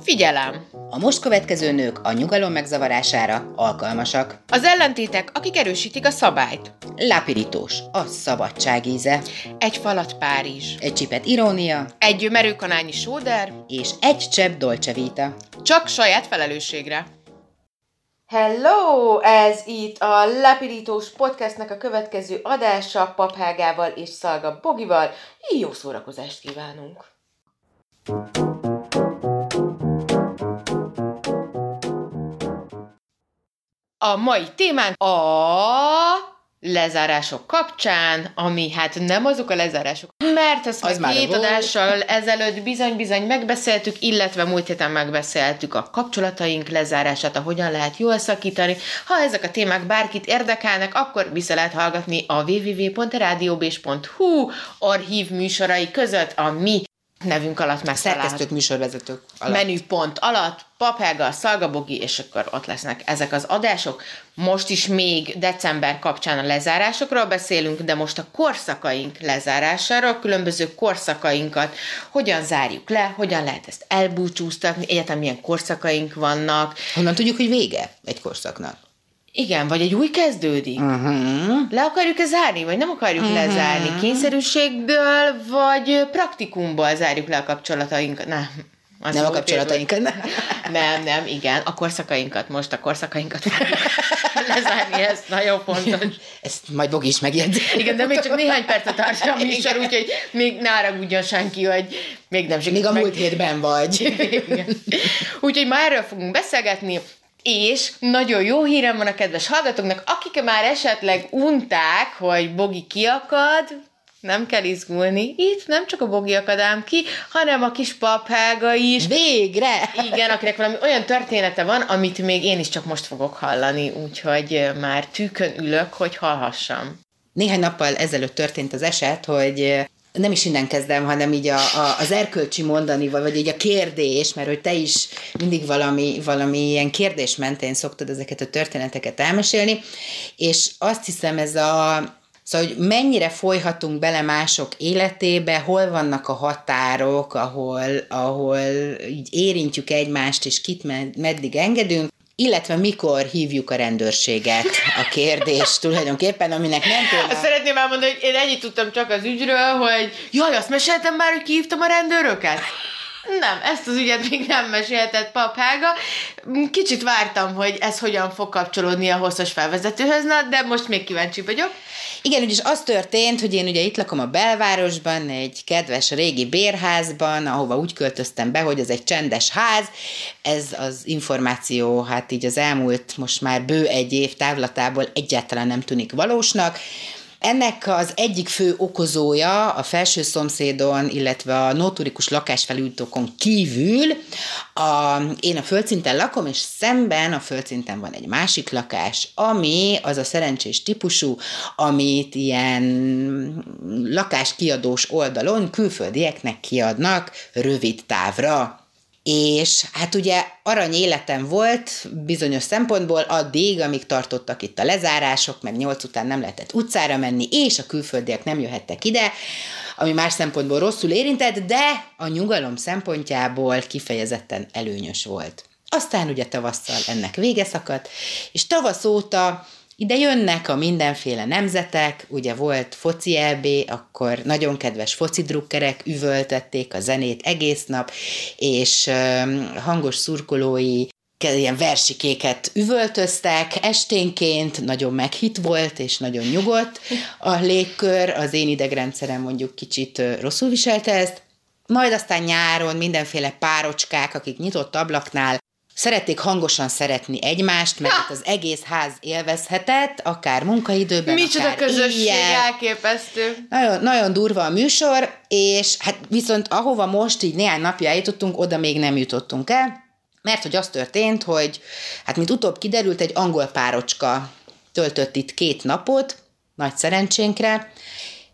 Figyelem! A most következő nők a nyugalom megzavarására alkalmasak. Az ellentétek, akik erősítik a szabályt. Lápirítós, a szabadság íze. Egy falat Párizs. Egy csipet irónia. Egy merőkanányi sóder. És egy csepp dolce vita. Csak saját felelősségre. Hello! Ez itt a Lapirítós Podcastnek a következő adása Paphágával és Szalga Bogival. Jó szórakozást kívánunk! A mai témánk a lezárások kapcsán, ami hát nem azok a lezárások, mert ezt az már két adással ezelőtt bizony-bizony megbeszéltük, illetve múlt héten megbeszéltük a kapcsolataink lezárását, a hogyan lehet jól szakítani. Ha ezek a témák bárkit érdekelnek, akkor vissza lehet hallgatni a www.radiobés.hu archív műsorai között a mi nevünk alatt már Szerkesztők, műsorvezetők alatt. Menüpont alatt, Papága, Szalgabogi, és akkor ott lesznek ezek az adások. Most is még december kapcsán a lezárásokról beszélünk, de most a korszakaink lezárásáról, különböző korszakainkat hogyan zárjuk le, hogyan lehet ezt elbúcsúztatni, egyáltalán milyen korszakaink vannak. Honnan tudjuk, hogy vége egy korszaknak? Igen, vagy egy új kezdődik. Uh-huh. Le akarjuk-e zárni, vagy nem akarjuk uh-huh. lezárni? Kényszerűségből, vagy praktikumból zárjuk le a kapcsolatainkat? Nem. Az nem a kapcsolatainkat. Nem. nem, nem, igen. A korszakainkat, most a korszakainkat lezárni, ez nagyon fontos. Ezt majd Bogi is megjegyzi. Igen, de még csak néhány percet tartja a műsor, úgyhogy még ne haragudjon senki, hogy még nem Még a meg... múlt hétben vagy. Igen. Úgyhogy ma erről fogunk beszélgetni, és nagyon jó hírem van a kedves hallgatóknak, akik már esetleg unták, hogy Bogi kiakad, nem kell izgulni. Itt nem csak a Bogi akadám ki, hanem a kis paphága is. Végre! Igen, akinek valami olyan története van, amit még én is csak most fogok hallani, úgyhogy már tűkön ülök, hogy hallhassam. Néhány nappal ezelőtt történt az eset, hogy nem is innen kezdem, hanem így a, a, az erkölcsi mondani, vagy így a kérdés, mert hogy te is mindig valami, valami ilyen kérdés mentén szoktad ezeket a történeteket elmesélni, és azt hiszem ez a, Szóval, hogy mennyire folyhatunk bele mások életébe, hol vannak a határok, ahol, ahol így érintjük egymást, és kit meddig engedünk, illetve mikor hívjuk a rendőrséget a kérdés tulajdonképpen, aminek nem tudom. Szeretném elmondani, hogy én ennyit tudtam csak az ügyről, hogy jaj, azt meséltem már, hogy kihívtam a rendőröket? Nem, ezt az ügyet még nem meséltett paphága. Kicsit vártam, hogy ez hogyan fog kapcsolódni a hosszas felvezetőhöz, na, de most még kíváncsi vagyok. Igen, úgyis az történt, hogy én ugye itt lakom a belvárosban, egy kedves régi bérházban, ahova úgy költöztem be, hogy ez egy csendes ház. Ez az információ, hát így az elmúlt most már bő egy év távlatából egyáltalán nem tűnik valósnak. Ennek az egyik fő okozója a felső szomszédon, illetve a noturikus lakásfelújítókon kívül, a, én a földszinten lakom, és szemben a földszinten van egy másik lakás, ami az a szerencsés típusú, amit ilyen lakáskiadós oldalon külföldieknek kiadnak rövid távra és hát ugye arany életem volt bizonyos szempontból addig, amíg tartottak itt a lezárások, meg nyolc után nem lehetett utcára menni, és a külföldiek nem jöhettek ide, ami más szempontból rosszul érintett, de a nyugalom szempontjából kifejezetten előnyös volt. Aztán ugye tavasszal ennek vége szakadt, és tavasz óta ide jönnek a mindenféle nemzetek, ugye volt foci EB, akkor nagyon kedves foci drukkerek üvöltették a zenét egész nap, és hangos szurkolói ilyen versikéket üvöltöztek. Esténként, nagyon meghit volt, és nagyon nyugodt a légkör, az én idegrendszerem mondjuk kicsit rosszul viselte ezt, majd aztán nyáron mindenféle párocskák, akik nyitott ablaknál szerették hangosan szeretni egymást, mert ha. az egész ház élvezhetett, akár munkaidőben, Micsoda akár közösség, éjjel. elképesztő. Nagyon, nagyon durva a műsor, és hát viszont ahova most így néhány napja eljutottunk, oda még nem jutottunk el, mert hogy az történt, hogy hát mint utóbb kiderült, egy angol párocska töltött itt két napot, nagy szerencsénkre,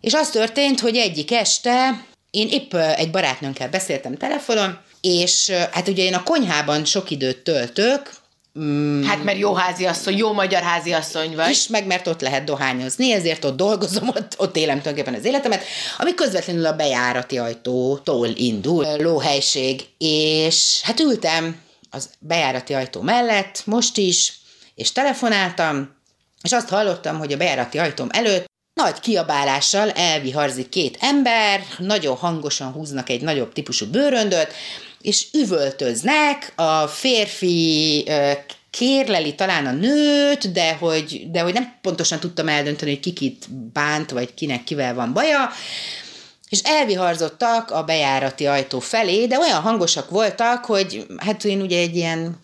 és az történt, hogy egyik este én épp egy barátnőnkkel beszéltem telefonon, és hát ugye én a konyhában sok időt töltök, Mm, hát mert jó háziasszony, jó magyar háziasszony vagy. És meg mert ott lehet dohányozni, ezért ott dolgozom, ott, ott élem tulajdonképpen az életemet, ami közvetlenül a bejárati ajtótól indul, lóhelység, és hát ültem az bejárati ajtó mellett, most is, és telefonáltam, és azt hallottam, hogy a bejárati ajtóm előtt nagy kiabálással elviharzik két ember, nagyon hangosan húznak egy nagyobb típusú bőröndöt, és üvöltöznek, a férfi kérleli talán a nőt, de hogy, de hogy nem pontosan tudtam eldönteni, hogy kikit bánt, vagy kinek kivel van baja, és elviharzottak a bejárati ajtó felé, de olyan hangosak voltak, hogy hát én ugye egy ilyen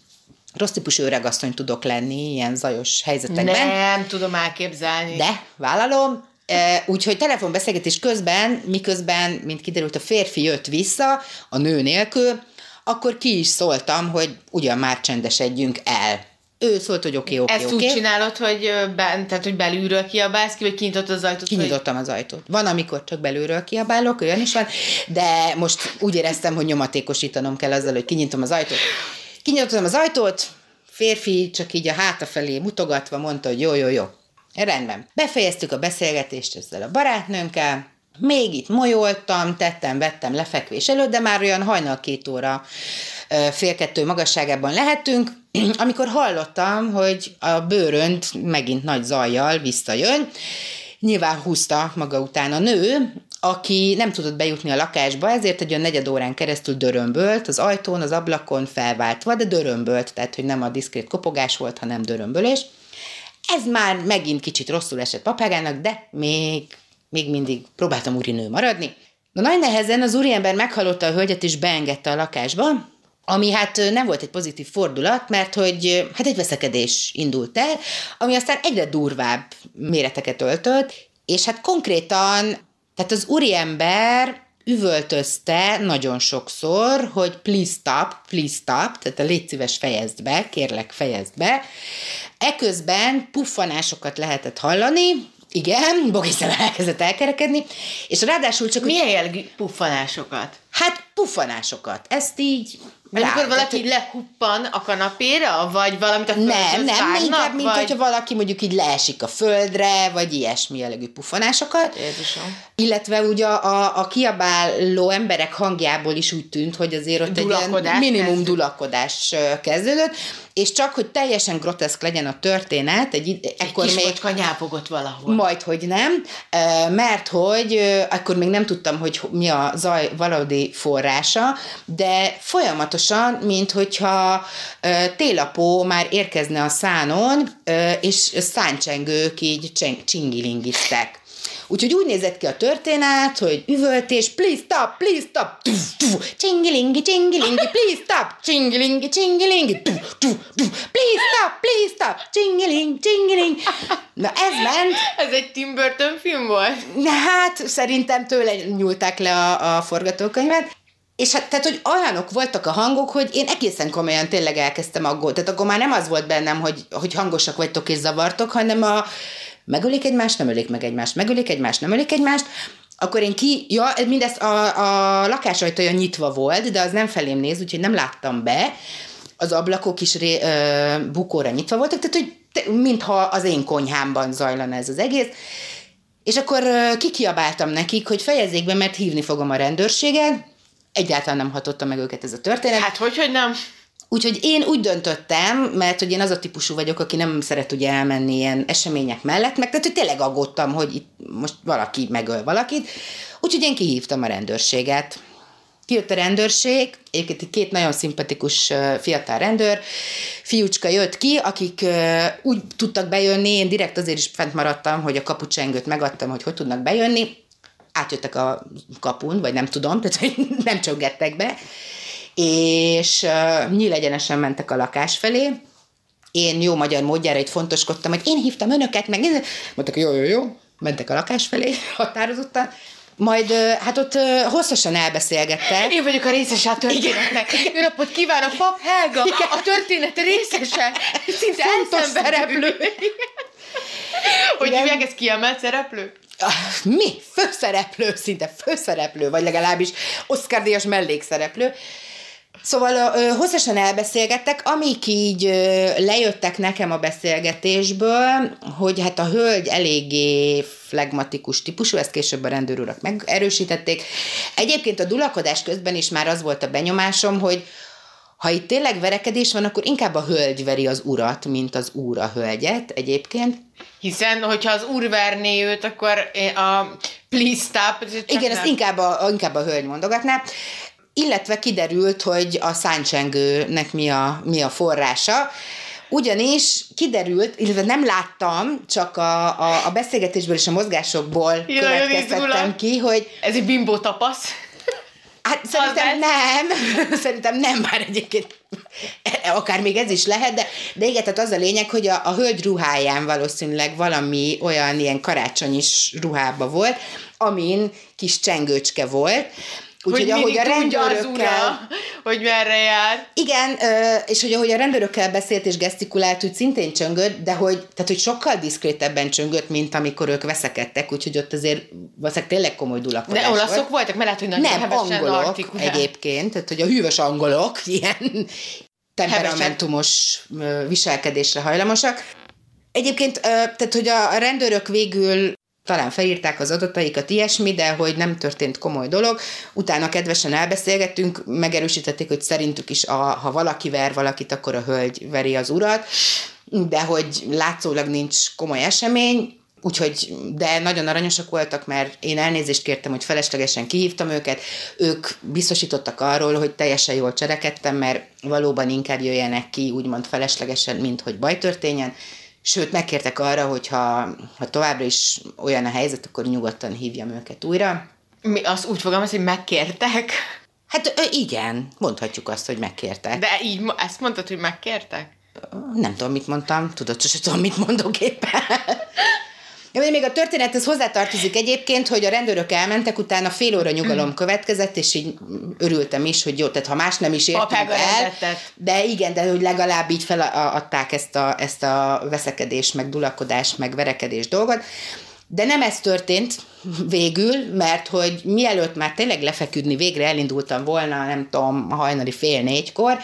rossz típusú öregasszony tudok lenni ilyen zajos helyzetekben. Nem tudom elképzelni. De, vállalom. Úgyhogy telefonbeszélgetés közben, miközben, mint kiderült, a férfi jött vissza, a nő nélkül, akkor ki is szóltam, hogy ugyan már csendesedjünk el. Ő szólt, hogy oké, oké, oké. Ezt úgy csinálod, hogy, ben, tehát, hogy belülről kiabálsz ki, vagy kinyitod az ajtót? Kinyitottam hogy... az ajtót. Van, amikor csak belülről kiabálok, olyan is van, de most úgy éreztem, hogy nyomatékosítanom kell azzal, hogy kinyitom az ajtót. Kinyitottam az ajtót, férfi csak így a háta felé mutogatva mondta, hogy jó, jó, jó. Rendben. Befejeztük a beszélgetést ezzel a barátnőnkkel, még itt molyoltam, tettem, vettem lefekvés előtt, de már olyan hajnal két óra, fél kettő magasságában lehetünk, amikor hallottam, hogy a bőrönt megint nagy zajjal visszajön, nyilván húzta maga után a nő, aki nem tudott bejutni a lakásba, ezért egy olyan negyed órán keresztül dörömbölt, az ajtón, az ablakon felváltva, de dörömbölt, tehát hogy nem a diszkrét kopogás volt, hanem dörömbölés. Ez már megint kicsit rosszul esett papágának, de még, még mindig próbáltam úrinő maradni. Na nagy nehezen az úriember meghallotta a hölgyet és beengedte a lakásba, ami hát nem volt egy pozitív fordulat, mert hogy hát egy veszekedés indult el, ami aztán egyre durvább méreteket öltött, és hát konkrétan tehát az úriember üvöltözte nagyon sokszor, hogy please stop, please stop, tehát a légy szíves fejezd be, kérlek fejezd be. Eközben puffanásokat lehetett hallani, igen, Bogiszem elkezdett elkerekedni, és ráadásul csak... Milyen jellegű puffanásokat? Hát puffanásokat. Ezt így amikor valaki így lehuppan a kanapéra, vagy valamit a Nem, nem, vágnak, inkább, mint vagy... hogyha valaki mondjuk így leesik a földre, vagy ilyesmi jellegű pufanásokat. Jézusom. Illetve ugye a, a, a kiabáló emberek hangjából is úgy tűnt, hogy azért ott egy ilyen minimum kezdődött. dulakodás kezdődött, és csak, hogy teljesen groteszk legyen a történet, egy, egy ekkor kis még... nyápogott valahol. Majd, hogy nem, mert hogy akkor még nem tudtam, hogy mi a zaj valódi forrása, de folyamatosan, mint hogyha télapó már érkezne a szánon, és száncsengők így csingilingiztek. Úgyhogy úgy nézett ki a történet, hogy üvöltés, please stop, please stop, csingilingi, csingilingi, please stop, csingilingi, csingilingi, please stop, please stop, csingiling, csingiling. Na ez ment. Ez egy Tim Burton film volt? Hát szerintem tőle nyúlták le a, a forgatókönyvet. És hát, tehát, hogy olyanok voltak a hangok, hogy én egészen komolyan tényleg elkezdtem aggódni. Tehát akkor már nem az volt bennem, hogy, hogy hangosak vagytok és zavartok, hanem a, megölik egymást, nem ölik meg egymást, megölik egymást, nem ölik egymást, akkor én ki, ja, mindezt a, a lakásajtaja nyitva volt, de az nem felém néz, úgyhogy nem láttam be, az ablakok is ré, ö, bukóra nyitva voltak, tehát hogy te, mintha az én konyhámban zajlana ez az egész, és akkor ö, kikiabáltam nekik, hogy fejezzék be, mert hívni fogom a rendőrséget, egyáltalán nem hatotta meg őket ez a történet. Hát hogy, hogy nem? Úgyhogy én úgy döntöttem, mert hogy én az a típusú vagyok, aki nem szeret ugye elmenni ilyen események mellett, meg tehát hogy tényleg aggódtam, hogy itt most valaki megöl valakit, úgyhogy én kihívtam a rendőrséget. Kijött a rendőrség, egyébként két nagyon szimpatikus fiatal rendőr, fiúcska jött ki, akik úgy tudtak bejönni, én direkt azért is fent maradtam, hogy a kapucsengőt megadtam, hogy hogy tudnak bejönni, átjöttek a kapun, vagy nem tudom, tehát nem csöggettek be, és nyílegyenesen mentek a lakás felé, én jó magyar módjára itt fontoskodtam, hogy én hívtam önöket, meg mondtak, jó, jó, jó, mentek a lakás felé határozottan, majd hát ott hosszasan elbeszélgettek. Én vagyok a részese a történetnek. Jó napot kívánok, pap Helga, Igen. a történet részese. Szinte szereplő. Hogy hívják ezt kiemelt szereplő? Mi? Főszereplő, szinte főszereplő, vagy legalábbis Oscar-díjas mellékszereplő. Szóval ö, hosszasan elbeszélgettek, amik így ö, lejöttek nekem a beszélgetésből, hogy hát a hölgy eléggé flegmatikus típusú, ezt később a rendőrurak megerősítették. Egyébként a dulakodás közben is már az volt a benyomásom, hogy ha itt tényleg verekedés van, akkor inkább a hölgy veri az urat, mint az úr a hölgyet egyébként. Hiszen, hogyha az úr verné őt, akkor a please stop. Igen, nem. ezt inkább a, inkább a hölgy mondogatná. Illetve kiderült, hogy a száncsengőnek mi a, mi a forrása. Ugyanis kiderült, illetve nem láttam, csak a, a, a beszélgetésből és a mozgásokból Jaj, következtettem ki, hogy... Ez egy bimbo tapasz. Hát szerintem nem, szerintem nem már egyébként, akár még ez is lehet, de, de igen, tehát az a lényeg, hogy a, a hölgy ruháján valószínűleg valami olyan ilyen karácsonyis ruhába volt, amin kis csengőcske volt, Úgyhogy ahogy a rendőrökkel... Ura, hogy merre jár. Igen, és hogy ahogy a rendőrökkel beszélt és gesztikulált, úgy szintén csöngött, de hogy, tehát, hogy sokkal diszkrétebben csöngött, mint amikor ők veszekedtek, úgyhogy ott azért valószínűleg tényleg komoly dulakodás De olaszok volt. voltak, mert lehet, hogy nagyon Nem, angolok artikulál. egyébként, tehát hogy a hűvös angolok ilyen temperamentumos viselkedésre hajlamosak. Egyébként, tehát, hogy a rendőrök végül talán felírták az adataikat, ilyesmi, de hogy nem történt komoly dolog. Utána kedvesen elbeszélgettünk, megerősítették, hogy szerintük is, a, ha valaki ver valakit, akkor a hölgy veri az urat, de hogy látszólag nincs komoly esemény, Úgyhogy, de nagyon aranyosak voltak, mert én elnézést kértem, hogy feleslegesen kihívtam őket. Ők biztosítottak arról, hogy teljesen jól cserekedtem, mert valóban inkább jöjjenek ki, úgymond feleslegesen, mint hogy baj történjen Sőt, megkértek arra, hogy ha, ha továbbra is olyan a helyzet, akkor nyugodtan hívjam őket újra. Mi azt úgy fogalmaz, hogy megkértek? Hát igen, mondhatjuk azt, hogy megkértek. De így ezt mondtad, hogy megkértek? Nem tudom, mit mondtam, tudod, sose tudom, mit mondok éppen. Ja, még a történethez hozzátartozik egyébként, hogy a rendőrök elmentek, utána fél óra nyugalom következett, és így örültem is, hogy jó, tehát ha más nem is értünk el, de igen, de hogy legalább így feladták ezt a, ezt a veszekedés, meg dulakodás, meg verekedés dolgot. De nem ez történt végül, mert hogy mielőtt már tényleg lefeküdni végre elindultam volna, nem tudom, hajnali fél négykor,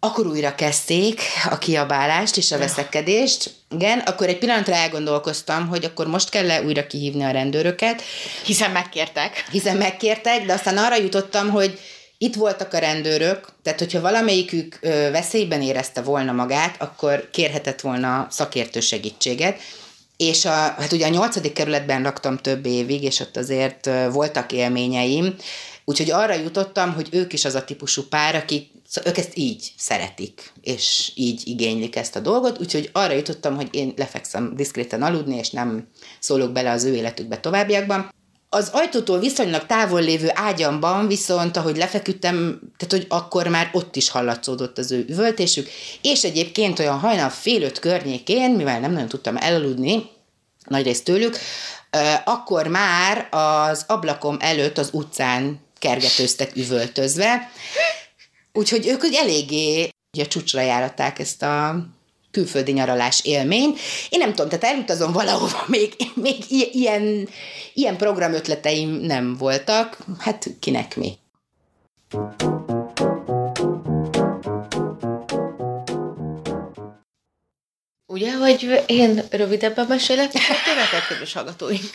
akkor újra kezdték a kiabálást és a veszekedést. Igen, akkor egy pillanatra elgondolkoztam, hogy akkor most kell-e újra kihívni a rendőröket. Hiszen megkértek. Hiszen megkértek, de aztán arra jutottam, hogy itt voltak a rendőrök, tehát hogyha valamelyikük veszélyben érezte volna magát, akkor kérhetett volna szakértő segítséget. És a, hát ugye a nyolcadik kerületben laktam több évig, és ott azért voltak élményeim, úgyhogy arra jutottam, hogy ők is az a típusú pár, akik Szóval ők ezt így szeretik, és így igénylik ezt a dolgot, úgyhogy arra jutottam, hogy én lefekszem diszkréten aludni, és nem szólok bele az ő életükbe továbbiakban. Az ajtótól viszonylag távol lévő ágyamban viszont, ahogy lefeküdtem, tehát hogy akkor már ott is hallatszódott az ő üvöltésük, és egyébként olyan hajnal fél öt környékén, mivel nem nagyon tudtam elaludni, nagyrészt tőlük, akkor már az ablakom előtt az utcán kergetőztek üvöltözve, Úgyhogy ők hogy eléggé ugye, csúcsra járatták ezt a külföldi nyaralás élményt. Én nem tudom, tehát elutazom valahova, még, még ilyen, ilyen programötleteim nem voltak, hát kinek mi. Ugye, hogy én rövidebben mesélek a történetet, kedves hallgatóink?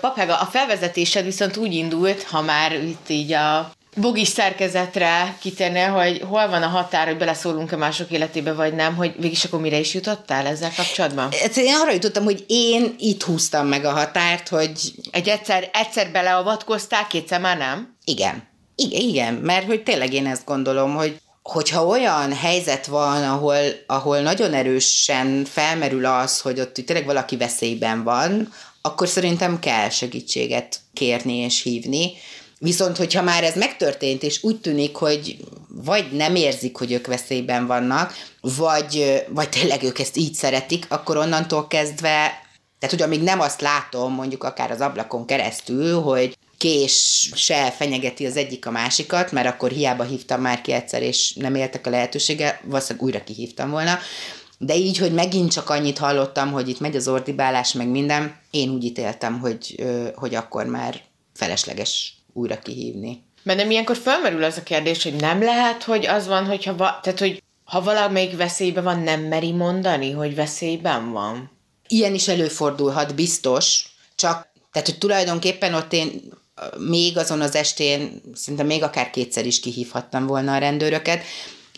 Papága, a felvezetésed viszont úgy indult, ha már itt így a bogis szerkezetre kitérne, hogy hol van a határ, hogy beleszólunk-e mások életébe, vagy nem, hogy végig akkor mire is jutottál ezzel kapcsolatban? Hát én arra jutottam, hogy én itt húztam meg a határt, hogy... Egy egyszer, egyszer beleavatkoztál, kétszer már nem? Igen. Igen, igen, mert hogy tényleg én ezt gondolom, hogy hogyha olyan helyzet van, ahol, ahol nagyon erősen felmerül az, hogy ott tényleg valaki veszélyben van, akkor szerintem kell segítséget kérni és hívni, Viszont, hogyha már ez megtörtént, és úgy tűnik, hogy vagy nem érzik, hogy ők veszélyben vannak, vagy, vagy tényleg ők ezt így szeretik, akkor onnantól kezdve, tehát hogy amíg nem azt látom, mondjuk akár az ablakon keresztül, hogy kés se fenyegeti az egyik a másikat, mert akkor hiába hívtam már ki egyszer, és nem éltek a lehetőséggel, valószínűleg újra kihívtam volna. De így, hogy megint csak annyit hallottam, hogy itt megy az ordibálás, meg minden, én úgy ítéltem, hogy, hogy akkor már felesleges újra kihívni. Bennem ilyenkor felmerül az a kérdés, hogy nem lehet, hogy az van, hogyha va- tehát, hogy ha valamelyik veszélyben van, nem meri mondani, hogy veszélyben van. Ilyen is előfordulhat, biztos, csak tehát, hogy tulajdonképpen ott én még azon az estén, szinte még akár kétszer is kihívhattam volna a rendőröket,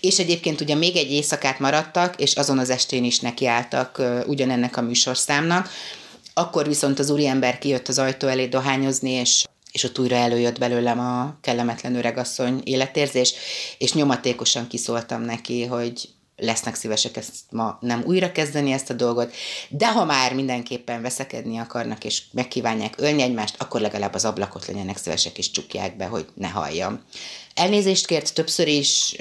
és egyébként ugye még egy éjszakát maradtak, és azon az estén is nekiálltak ugyanennek a műsorszámnak. Akkor viszont az úriember kijött az ajtó elé dohányozni, és és ott újra előjött belőlem a kellemetlen öregasszony életérzés, és nyomatékosan kiszóltam neki, hogy lesznek szívesek ezt ma nem újra kezdeni ezt a dolgot, de ha már mindenképpen veszekedni akarnak, és megkívánják ölni egymást, akkor legalább az ablakot legyenek szívesek, és csukják be, hogy ne halljam. Elnézést kért többször is,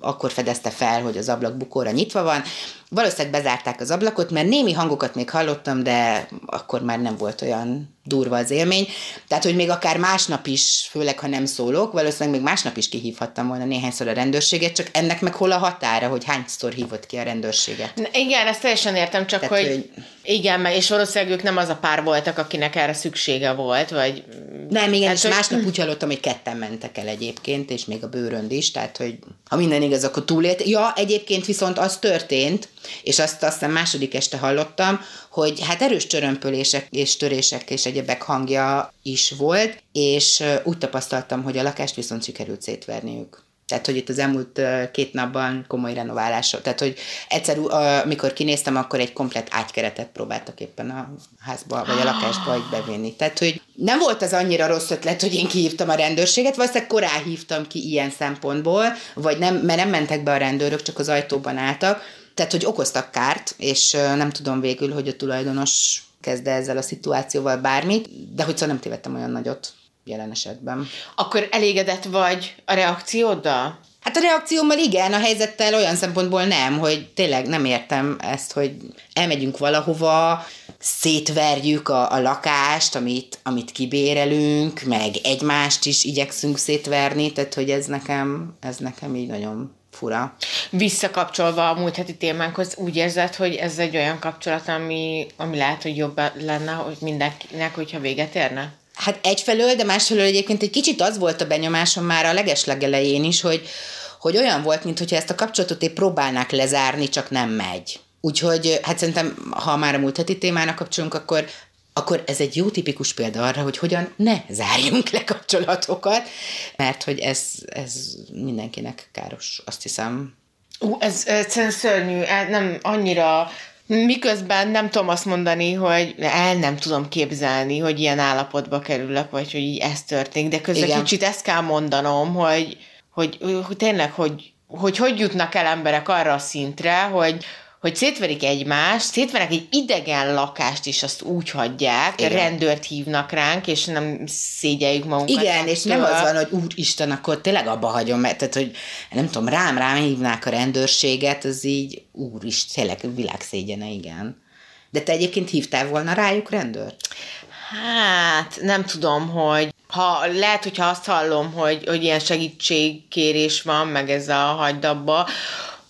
akkor fedezte fel, hogy az ablak bukóra nyitva van. Valószínűleg bezárták az ablakot, mert némi hangokat még hallottam, de akkor már nem volt olyan durva az élmény. Tehát, hogy még akár másnap is, főleg ha nem szólok, valószínűleg még másnap is kihívhattam volna néhányszor a rendőrséget, csak ennek meg hol a határa, hogy hányszor hívott ki a rendőrséget. Na, igen, ezt teljesen értem, csak Tehát, hogy, hogy igen, és valószínűleg ők nem az a pár voltak, akinek erre szüksége volt, vagy... Nem, igen, hát, és hogy... másnap úgy hallottam, hogy ketten mentek el egyébként, és még a bőrönd is, tehát, hogy ha minden igaz, akkor túlélt. Ja, egyébként viszont az történt, és azt aztán második este hallottam, hogy hát erős csörömpölések és törések és egyebek hangja is volt, és úgy tapasztaltam, hogy a lakást viszont sikerült szétverniük. Tehát, hogy itt az elmúlt két napban komoly renoválásra. Tehát, hogy egyszer, amikor kinéztem, akkor egy komplet ágykeretet próbáltak éppen a házba, vagy a lakásba így bevinni. Tehát, hogy nem volt az annyira rossz ötlet, hogy én kihívtam a rendőrséget, valószínűleg korán hívtam ki ilyen szempontból, vagy nem, mert nem mentek be a rendőrök, csak az ajtóban álltak. Tehát, hogy okoztak kárt, és nem tudom végül, hogy a tulajdonos kezd ezzel a szituációval bármit, de hogy szóval nem tévedtem olyan nagyot jelen esetben. Akkor elégedett vagy a reakcióddal? Hát a reakciómmal igen, a helyzettel olyan szempontból nem, hogy tényleg nem értem ezt, hogy elmegyünk valahova, szétverjük a, a lakást, amit, amit kibérelünk, meg egymást is igyekszünk szétverni, tehát hogy ez nekem, ez nekem így nagyon fura. Visszakapcsolva a múlt heti témánkhoz, úgy érzed, hogy ez egy olyan kapcsolat, ami, ami lehet, hogy jobb lenne hogy mindenkinek, hogyha véget érne? Hát egyfelől, de másfelől egyébként egy kicsit az volt a benyomásom már a legeslegelején is, hogy, hogy olyan volt, mintha ezt a kapcsolatot épp próbálnák lezárni, csak nem megy. Úgyhogy hát szerintem, ha már a múlt heti témának kapcsolunk, akkor akkor ez egy jó tipikus példa arra, hogy hogyan ne zárjunk le kapcsolatokat, mert hogy ez, ez mindenkinek káros, azt hiszem. Ú, ez egyszerűen szörnyű, nem annyira Miközben nem tudom azt mondani, hogy el nem tudom képzelni, hogy ilyen állapotba kerülök, vagy hogy így ez történik, de közben Igen. kicsit ezt kell mondanom, hogy, hogy, hogy tényleg, hogy, hogy hogy jutnak el emberek arra a szintre, hogy, hogy szétverik egymást, szétvernek egy idegen lakást, és azt úgy hagyják, Igen. rendőrt hívnak ránk, és nem szégyeljük magunkat. Igen, és nem az van, hogy úristen, akkor tényleg abba hagyom, mert tehát, hogy nem tudom, rám, rám hívnák a rendőrséget, az így, úr is, tényleg világszégyene, igen. De te egyébként hívtál volna rájuk rendőrt? Hát, nem tudom, hogy ha lehet, hogyha azt hallom, hogy, hogy ilyen segítségkérés van, meg ez a hagydabba,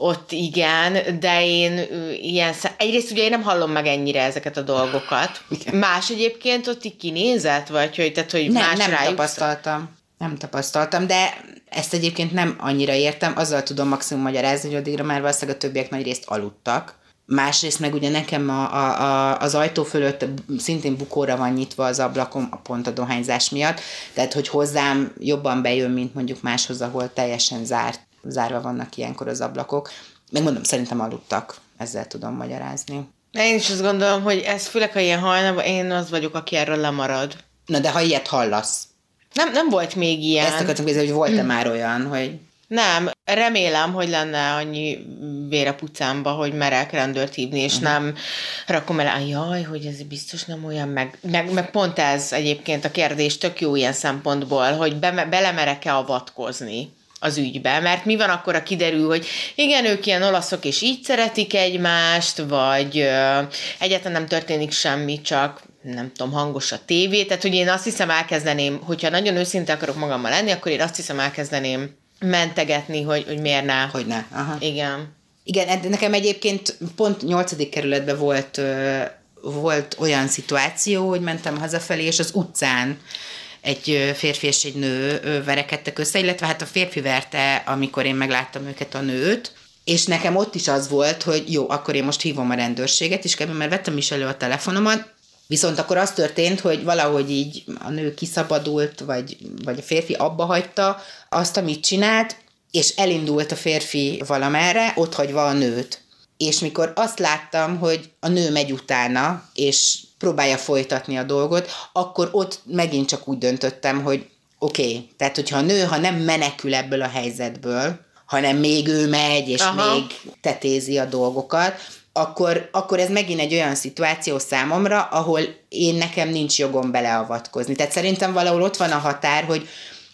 ott igen, de én ilyen, egyrészt ugye én nem hallom meg ennyire ezeket a dolgokat. Igen. Más egyébként ott így kinézett, vagy hogy, tehát, hogy nem, más nem rájuk tapasztaltam. Nem tapasztaltam, de ezt egyébként nem annyira értem, azzal tudom maximum magyarázni, hogy addigra már valószínűleg a többiek nagy részt aludtak. Másrészt meg ugye nekem a, a, a, az ajtó fölött szintén bukóra van nyitva az ablakom, a pont a dohányzás miatt, tehát hogy hozzám jobban bejön, mint mondjuk máshoz, ahol teljesen zárt zárva vannak ilyenkor az ablakok. Megmondom, szerintem aludtak, ezzel tudom magyarázni. Én is azt gondolom, hogy ez főleg, ha ilyen hajnalban, én az vagyok, aki erről lemarad. Na, de ha ilyet hallasz? Nem, nem volt még ilyen. Ezt akartam kérdezni, hogy volt-e már olyan, hogy... Nem, remélem, hogy lenne annyi vér a pucámba, hogy merek rendőrt hívni, és uh-huh. nem rakom el, jaj, hogy ez biztos nem olyan, meg, meg, meg pont ez egyébként a kérdés tök jó ilyen szempontból, hogy be, belemerek-e avatkozni az ügybe, mert mi van akkor, a kiderül, hogy igen, ők ilyen olaszok, és így szeretik egymást, vagy ö, egyáltalán nem történik semmi, csak nem tudom, hangos a tévé, tehát hogy én azt hiszem elkezdeném, hogyha nagyon őszinte akarok magammal lenni, akkor én azt hiszem elkezdeném mentegetni, hogy, hogy miért ne. Hogy ne, aha. Igen. Igen, nekem egyébként pont nyolcadik kerületben volt, volt olyan szituáció, hogy mentem hazafelé, és az utcán egy férfi és egy nő verekedtek össze, illetve hát a férfi verte, amikor én megláttam őket a nőt, és nekem ott is az volt, hogy jó, akkor én most hívom a rendőrséget, és kb. mert vettem is elő a telefonomat, Viszont akkor az történt, hogy valahogy így a nő kiszabadult, vagy, vagy a férfi abba hagyta azt, amit csinált, és elindult a férfi valamerre, ott hagyva a nőt. És mikor azt láttam, hogy a nő megy utána, és próbálja folytatni a dolgot, akkor ott megint csak úgy döntöttem, hogy oké, okay, tehát hogyha a nő, ha nem menekül ebből a helyzetből, hanem még ő megy, és Aha. még tetézi a dolgokat, akkor, akkor ez megint egy olyan szituáció számomra, ahol én nekem nincs jogom beleavatkozni. Tehát szerintem valahol ott van a határ, hogy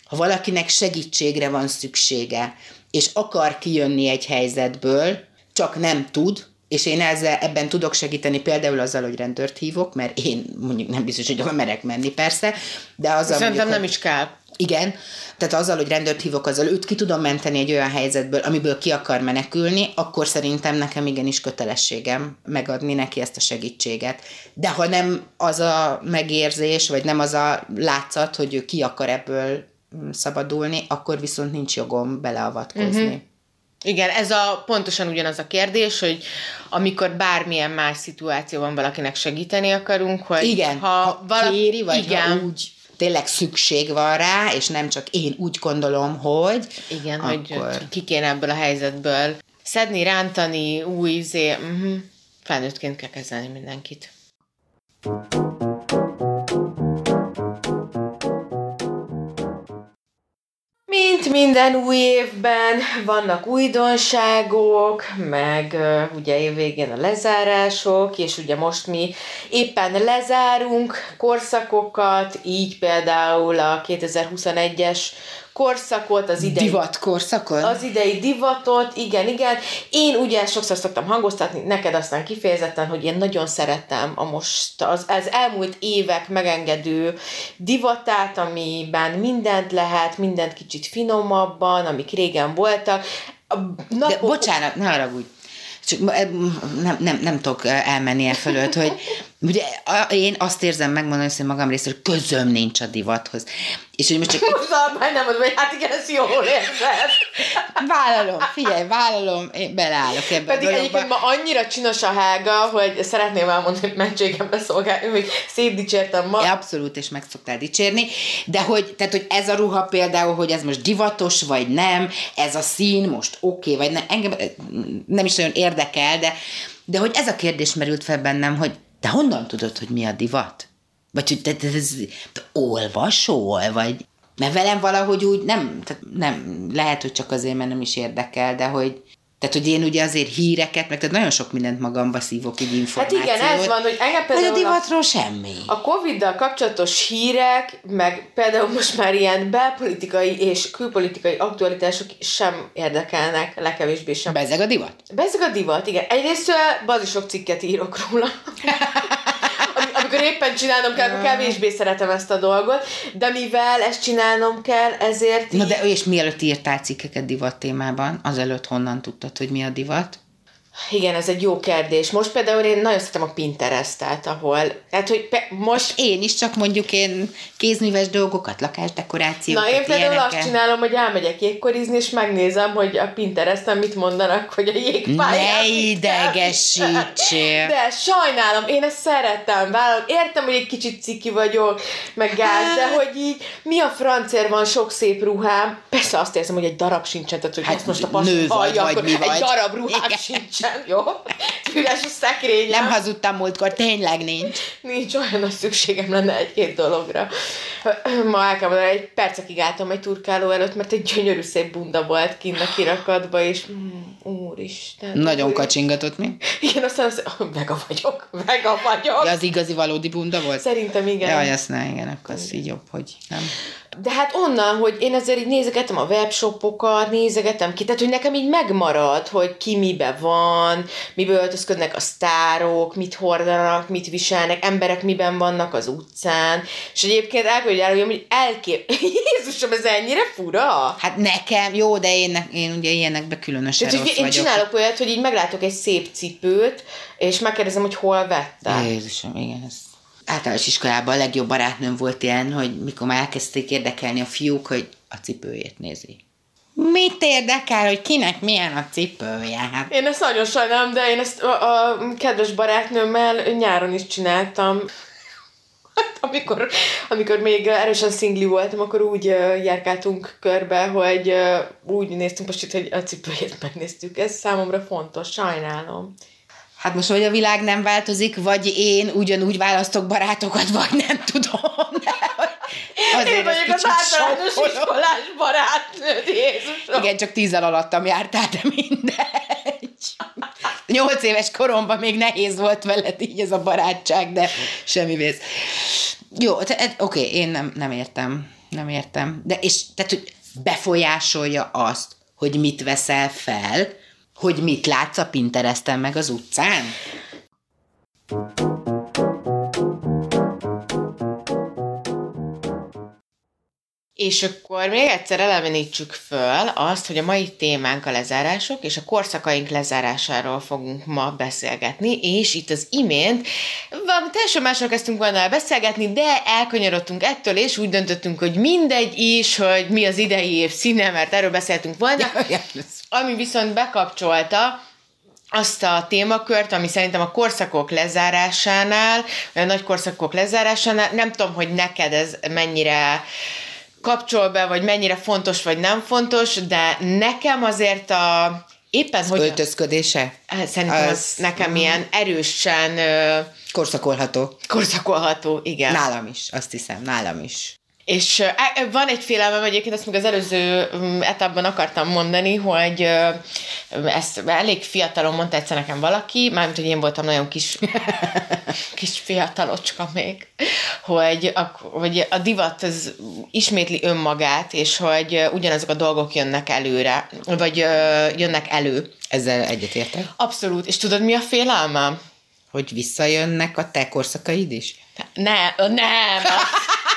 ha valakinek segítségre van szüksége, és akar kijönni egy helyzetből, csak nem tud, és én ezzel, ebben tudok segíteni például azzal, hogy rendőrt hívok, mert én mondjuk nem biztos, hogy merek menni persze, de azzal Szerintem mondjuk, nem is kell. Igen, tehát azzal, hogy rendőrt hívok, azzal őt ki tudom menteni egy olyan helyzetből, amiből ki akar menekülni, akkor szerintem nekem igenis kötelességem megadni neki ezt a segítséget. De ha nem az a megérzés, vagy nem az a látszat, hogy ő ki akar ebből szabadulni, akkor viszont nincs jogom beleavatkozni. Uh-huh. Igen, ez a pontosan ugyanaz a kérdés, hogy amikor bármilyen más szituációban valakinek segíteni akarunk, hogy igen, ha, ha vala... kéri, vagy igen. ha úgy tényleg szükség van rá, és nem csak én úgy gondolom, hogy... Igen, akkor... hogy ki kéne ebből a helyzetből szedni, rántani, új, zé, uh-huh. felnőttként kell kezelni mindenkit. Mint minden új évben vannak újdonságok, meg ugye évvégén a lezárások, és ugye most mi éppen lezárunk korszakokat, így például a 2021-es korszakot, az idei... Divat korszakot? Az idei divatot, igen, igen. Én ugye sokszor szoktam hangoztatni, neked aztán kifejezetten, hogy én nagyon szeretem a most, az, az elmúlt évek megengedő divatát, amiben mindent lehet, mindent kicsit finomabban, amik régen voltak. Napok... De bocsánat, ne haragudj csak nem, nem, nem tudok elmenni e fölött, hogy ugye én azt érzem megmondani, hogy magam részéről közöm nincs a divathoz. És hogy most csak... Most nem mondom, hogy hát igen, ez jól érzed. Vállalom, figyelj, vállalom, én beleállok ebbe Pedig a egyébként ma annyira csinos a hága, hogy szeretném elmondani, hogy mentségembe szolgálni, hogy szép dicsértem ma. Ja, abszolút, és meg szoktál dicsérni, de hogy, tehát, hogy ez a ruha például, hogy ez most divatos, vagy nem, ez a szín most oké, okay, vagy nem, engem nem is nagyon érdekel, de, de hogy ez a kérdés merült fel bennem, hogy te honnan tudod, hogy mi a divat? Vagy hogy te, te, te, olvasol, vagy... Mert velem valahogy úgy nem, tehát nem, lehet, hogy csak azért, mert nem is érdekel, de hogy, tehát, hogy én ugye azért híreket, meg tehát nagyon sok mindent magamba szívok így információt. Hát igen, ez van, hogy engem például... a divatról semmi. A Covid-dal kapcsolatos hírek, meg például most már ilyen belpolitikai és külpolitikai aktualitások sem érdekelnek, legkevésbé sem. Bezeg a divat? Bezeg a divat, igen. Egyrészt bazi sok cikket írok róla. amikor éppen csinálnom kell, akkor kevésbé szeretem ezt a dolgot, de mivel ezt csinálnom kell, ezért... Na de és mielőtt írtál cikkeket divat témában, azelőtt honnan tudtad, hogy mi a divat? Igen, ez egy jó kérdés. Most például én nagyon szeretem a Pinterestet, ahol, tehát hogy pe- most... Én is csak mondjuk én kézműves dolgokat, lakásdekorációkat, Na én például ilyeneket. azt csinálom, hogy elmegyek jégkorizni, és megnézem, hogy a Pinteresten mit mondanak, hogy a jégpályán... Ne idegesítsél! De sajnálom, én ezt szeretem, vállalom. Értem, hogy egy kicsit ciki vagyok, meg gáz, de hogy így mi a francér van sok szép ruhám. Persze azt érzem, hogy egy darab sincsen, tehát hogy hát, most a pas nő vagy, vagy mi vagy. Egy darab ruhám Igen. sincsen nincsen, jó? Üres a szekrényem. Nem hazudtam múltkor, tényleg nincs. Nincs olyan nagy szükségem lenne egy-két dologra. Ma el kell mondani, egy percekig álltam egy turkáló előtt, mert egy gyönyörű szép bunda volt kint a kirakatba, és mm, úristen. Nagyon úr. kacsingatott mi? Igen, aztán az, vega vagyok, vega vagyok. Ja, az igazi valódi bunda volt? Szerintem igen. Ja, ezt ne, igen, akkor az így jobb, hogy nem. De hát onnan, hogy én azért így nézegetem a webshopokat, nézegetem ki, tehát hogy nekem így megmarad, hogy ki mibe van, miből öltözködnek a sztárok, mit hordanak, mit viselnek, emberek miben vannak az utcán, és egyébként el kell, hogy hogy elkép... Jézusom, ez ennyire fura? Hát nekem, jó, de én, én ugye ilyenekbe különösen tehát, rossz én vagyok. csinálok olyat, hogy így meglátok egy szép cipőt, és megkérdezem, hogy hol vettem. Jézusom, igen, ez általános iskolában a legjobb barátnőm volt ilyen, hogy mikor már elkezdték érdekelni a fiúk, hogy a cipőjét nézi. Mit érdekel, hogy kinek milyen a cipője? Hát Én ezt nagyon sajnálom, de én ezt a, a kedves barátnőmmel nyáron is csináltam. amikor, amikor még erősen szingli voltam, akkor úgy járkáltunk körbe, hogy úgy néztünk most itt, hogy a cipőjét megnéztük. Ez számomra fontos, sajnálom. Hát most vagy a világ nem változik, vagy én ugyanúgy választok barátokat, vagy nem tudom. Azért én vagyok az általános iskolás barátnőd, Jézusom. Igen, csak tízzel alattam jártál, de mindegy. Nyolc éves koromban még nehéz volt veled így ez a barátság, de semmi vész. Jó, oké, okay, én nem, nem értem. Nem értem. De és tehát, hogy befolyásolja azt, hogy mit veszel fel, hogy mit látsz a Pinteresten meg az utcán? És akkor még egyszer elevenítsük föl azt, hogy a mai témánk a lezárások, és a korszakaink lezárásáról fogunk ma beszélgetni, és itt az imént valami teljesen másról kezdtünk volna beszélgetni, de elkanyarodtunk ettől, és úgy döntöttünk, hogy mindegy is, hogy mi az idei év színe, mert erről beszéltünk volna, ami viszont bekapcsolta azt a témakört, ami szerintem a korszakok lezárásánál, a nagy korszakok lezárásánál, nem tudom, hogy neked ez mennyire kapcsol be, vagy mennyire fontos, vagy nem fontos, de nekem azért a éppen hogy... Öltözködése? Szerintem az, az nekem mm. ilyen erősen... Korszakolható. Korszakolható, igen. Nálam is, azt hiszem, nálam is. És van egy félelmem egyébként, ezt még az előző mm, etapban akartam mondani, hogy ezt elég fiatalon mondta egyszer nekem valaki, mármint, hogy én voltam nagyon kis, kis fiatalocska még, hogy a, hogy a divat az ismétli önmagát, és hogy ugyanazok a dolgok jönnek előre, vagy jönnek elő. Ezzel egyetértek? Abszolút. És tudod, mi a félelmem? Hogy visszajönnek a te korszakaid is? Ne, nem.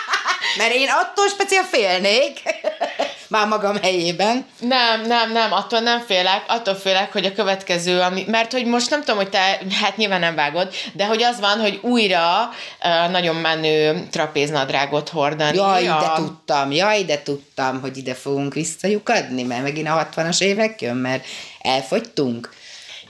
Mert én attól speciál félnék, már magam helyében. Nem, nem, nem, attól nem félek, attól félek, hogy a következő, ami, mert hogy most nem tudom, hogy te, hát nyilván nem vágod, de hogy az van, hogy újra uh, nagyon menő trapéznadrágot hordani. Jaj, a... de tudtam, jaj, de tudtam, hogy ide fogunk visszajukadni, mert megint a 60-as évek jön, mert elfogytunk.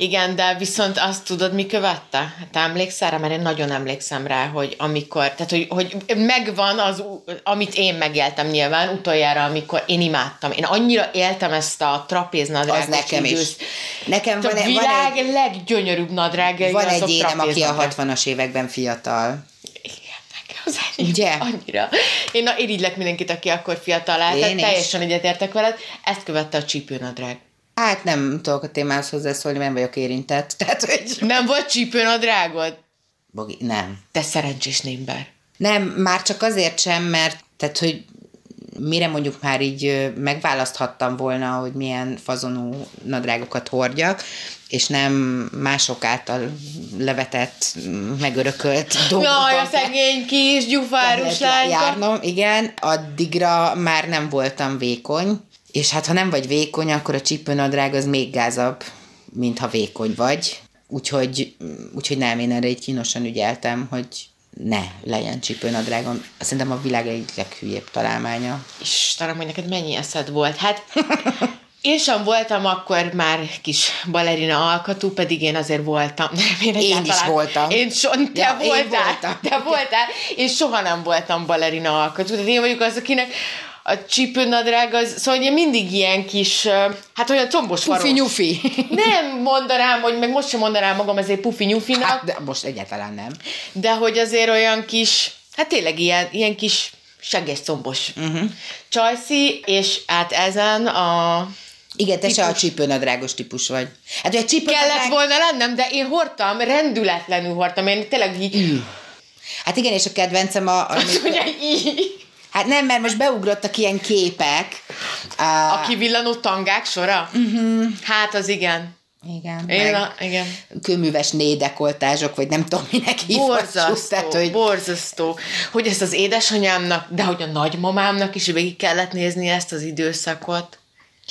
Igen, de viszont azt tudod, mi követte? Hát emlékszel rá? Mert én nagyon emlékszem rá, hogy amikor, tehát hogy, hogy megvan az, amit én megéltem nyilván utoljára, amikor én imádtam. Én annyira éltem ezt a trapéznadrágot. Az nekem is. Nekem van, a világ van egy, leggyönyörűbb nadrág. Van egy énem, aki a 60-as években fiatal. Az Ugye? Annyira. Én na, irigylek mindenkit, aki akkor fiatal állt, teljesen egyetértek veled. Ezt követte a csípőnadrág. Hát nem tudok a témához hozzászólni, nem vagyok érintett. Tehát, hogy... Nem volt csípőn a drágod? Bogi, nem. Te szerencsés némber. Nem, már csak azért sem, mert tehát, hogy mire mondjuk már így megválaszthattam volna, hogy milyen fazonú nadrágokat hordjak, és nem mások által levetett, megörökölt dolgokban. Jaj, a szegény kis gyufárus lányka. Járnom, igen, addigra már nem voltam vékony, és hát ha nem vagy vékony, akkor a csípőnadrág az még gázabb, mint ha vékony vagy. Úgyhogy, úgyhogy nem, én erre egy kínosan ügyeltem, hogy ne legyen csípőnadrágom. Szerintem a világ egy leghülyébb találmánya. Istenem, hogy neked mennyi eszed volt. Hát én sem voltam akkor már kis balerina alkatú, pedig én azért voltam. Én, én is voltam. Én so, te ja, voltál, én voltam. te voltál. Én soha nem voltam balerina alkatú. Tehát én vagyok az, akinek a csípőnadrág az, szóval ugye mindig ilyen kis, hát olyan combos Pufi nyufi. Nem mondanám, hogy meg most sem mondanám magam ezért pufi nyufinak. Hát, de most egyáltalán nem. De hogy azért olyan kis, hát tényleg ilyen, ilyen kis segges combos uh-huh. csajszi, és hát ezen a igen, te típus. se a csípőnadrágos típus vagy. Hát, a csípőnadrág... Kellett volna lennem, de én hordtam, rendületlenül hordtam, én tényleg így... Hát igen, és a kedvencem a... Amit... Azt mondja, így. Hát nem, mert most beugrottak ilyen képek. Uh, a kivillanó tangák sora? Uh-huh. Hát az igen. Igen. Én a, igen. Kőműves nédekoltázsok, vagy nem tudom, minek hívhatjuk. Borzasztó, tehát, hogy... borzasztó. Hogy ezt az édesanyámnak, de hogy a nagymamámnak is végig kellett nézni ezt az időszakot.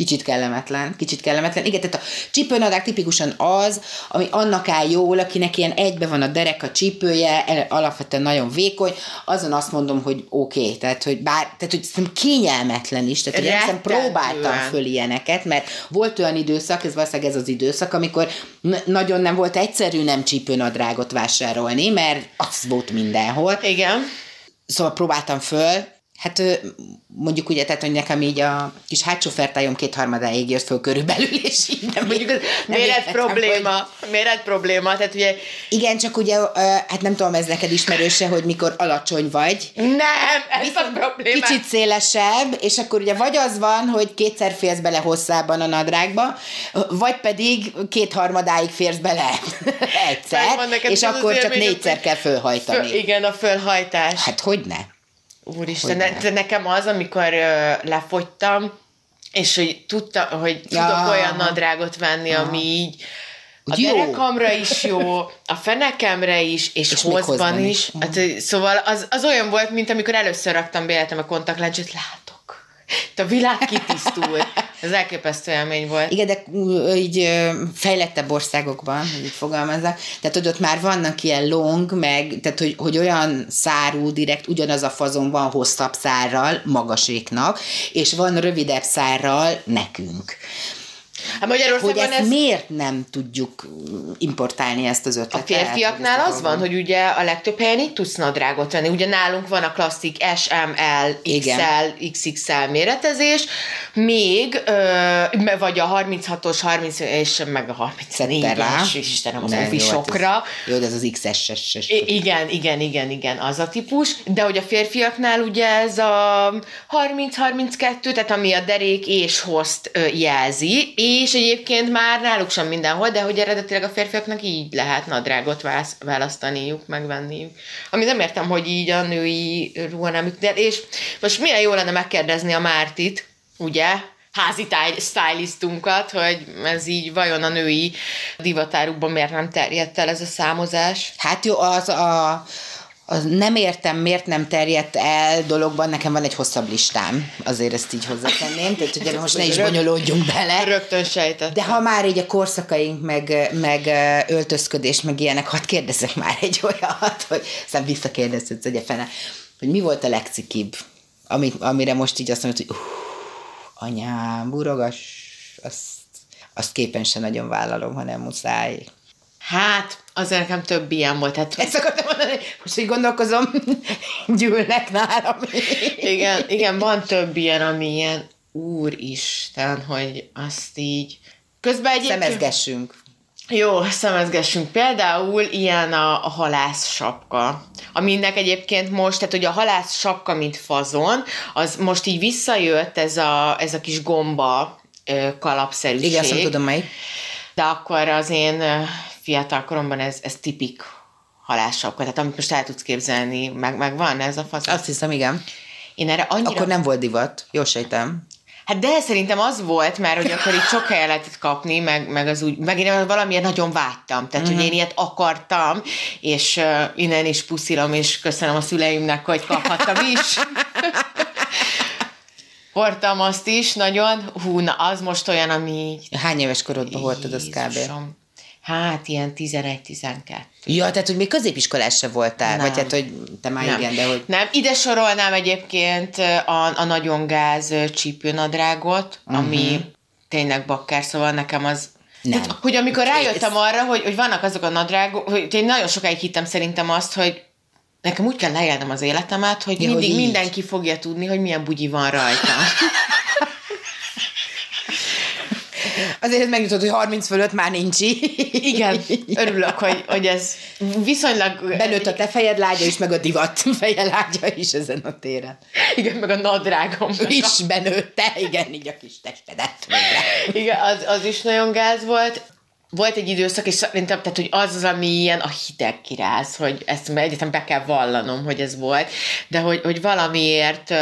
Kicsit kellemetlen, kicsit kellemetlen. Igen, tehát a csípőnadrág tipikusan az, ami annak áll jól, akinek ilyen egybe van a derek, a csípője, alapvetően nagyon vékony, azon azt mondom, hogy oké, okay, tehát hogy bár, tehát hogy szerintem kényelmetlen is, tehát hogy nem próbáltam föl ilyeneket, mert volt olyan időszak, ez valószínűleg ez az időszak, amikor nagyon nem volt egyszerű nem csípőnadrágot vásárolni, mert az volt mindenhol. Igen. Szóval próbáltam föl, Hát mondjuk ugye, tehát hogy nekem így a kis hátsó fertályom kétharmadáig jött föl körülbelül, és így nem mondjuk... Az, méret probléma, hogy... méret probléma, tehát ugye... Igen, csak ugye, hát nem tudom, ez neked ismerőse, hogy mikor alacsony vagy. Nem, ez a probléma. Kicsit szélesebb, és akkor ugye vagy az van, hogy kétszer férsz bele hosszában a nadrágba, vagy pedig kétharmadáig férsz bele egyszer, és akkor csak négyszer kell fölhajtani. Föl, igen, a fölhajtás. Hát hogy ne? Úristen, ne, ne. nekem az, amikor uh, lefogytam, és hogy tudta, hogy tudok ja. olyan nadrágot venni, ja. ami így a jó. derekamra is jó, a fenekemre is, és, és hozban is. is. Hát, szóval az, az olyan volt, mint amikor először raktam be a kontaktlencsét, látom a világ kitisztul. Ez elképesztő élmény volt. Igen, de így fejlettebb országokban, hogy így fogalmazzak, tehát hogy ott már vannak ilyen long, meg, tehát hogy, hogy olyan szárú direkt ugyanaz a fazon van hosszabb szárral magaséknak, és van rövidebb szárral nekünk. Hát Magyarországon hogy ezt ez... miért nem tudjuk importálni ezt az ötletet? A férfiaknál az van, hogy ugye a legtöbb helyen itt tudsz nadrágot venni. Ugye nálunk van a klasszik SML, XL, Igen. XXL méretezés, még, ö, vagy a 36-os, 30 és meg a 34-es, Istenem, az ofisokra. Jó, de ez az XS-es. Igen, igen, igen, igen, az a típus. De hogy a férfiaknál ugye ez a 30-32, tehát ami a derék és host jelzi, és egyébként már náluk sem mindenhol, de hogy eredetileg a férfiaknak így lehet nadrágot választaniuk, megvenniük. Ami nem értem, hogy így a női ruhanemük. De és most milyen jó lenne megkérdezni a Mártit, ugye, házi stylistunkat, hogy ez így vajon a női divatárukban miért nem terjedt el ez a számozás? Hát jó, az a az nem értem, miért nem terjedt el dologban, nekem van egy hosszabb listám, azért ezt így hozzátenném, tehát ugye most ne is bonyolódjunk bele. Rögtön sejtettem. De ha már így a korszakaink, meg, meg öltözködés, meg ilyenek, hadd kérdezzek már egy olyat, hogy aztán visszakérdezhetsz, hogy fene, hogy mi volt a legcikibb, ami, amire most így azt mondod, hogy uh, anyám, burogas, azt, azt képen sem nagyon vállalom, hanem muszáj. Hát, azért nekem több ilyen volt. Hát, Ezt akartam mondani, most így gondolkozom, gyűlnek nálam. igen, igen, van több ilyen, ami ilyen úristen, hogy azt így... Közben egy Szemezgessünk. Jó, szemezgessünk. Például ilyen a, a halász sapka, aminek egyébként most, tehát hogy a halász sapka, mint fazon, az most így visszajött ez a, ez a kis gomba kalapszerűség. Igen, azt tudom mely. De akkor az én fiatal koromban ez, ez tipik halássapka, tehát amit most el tudsz képzelni, meg, meg van ez a fasz. Azt hiszem, igen. Én erre annyira... Akkor nem volt divat, jó sejtem. Hát de szerintem az volt, mert hogy akkor itt sok helyen lehetett kapni, meg, meg az úgy, meg én valamiért nagyon vágytam, tehát uh-huh. hogy mhm. én ilyet akartam, és uh, innen is puszilom, és köszönöm a szüleimnek, hogy kaphattam is. Hordtam azt is nagyon, hú, na az most olyan, ami... Hány éves korodban hordtad az kb? Hát ilyen 11-12. Ja, tehát, hogy még középiskolás se voltál, nem. vagy hát, hogy te már nem. igen, de hogy... Nem, ide sorolnám egyébként a, a nagyon gáz csípőnadrágot, uh-huh. ami tényleg bakker, szóval nekem az nem. Tehát, hogy amikor rájöttem arra, hogy, hogy vannak azok a nadrágok, hogy én nagyon sokáig hittem szerintem azt, hogy nekem úgy kell lejelnem az életemet, hogy ja, mindig hogy mindenki fogja tudni, hogy milyen bugyi van rajta. Azért megjutott, hogy 30 fölött már nincs Igen, örülök, hogy, hogy ez viszonylag... Benőtt a te fejed lágya is, meg a divat feje lágya is ezen a téren. Igen, meg a nadrágom. Is benőtte, igen, így a kis testedet. Igen, az, az is nagyon gáz volt. Volt egy időszak, és szerintem, tehát, hogy az az, ami ilyen a hideg kiráz, hogy ezt egyetem be kell vallanom, hogy ez volt, de hogy, hogy valamiért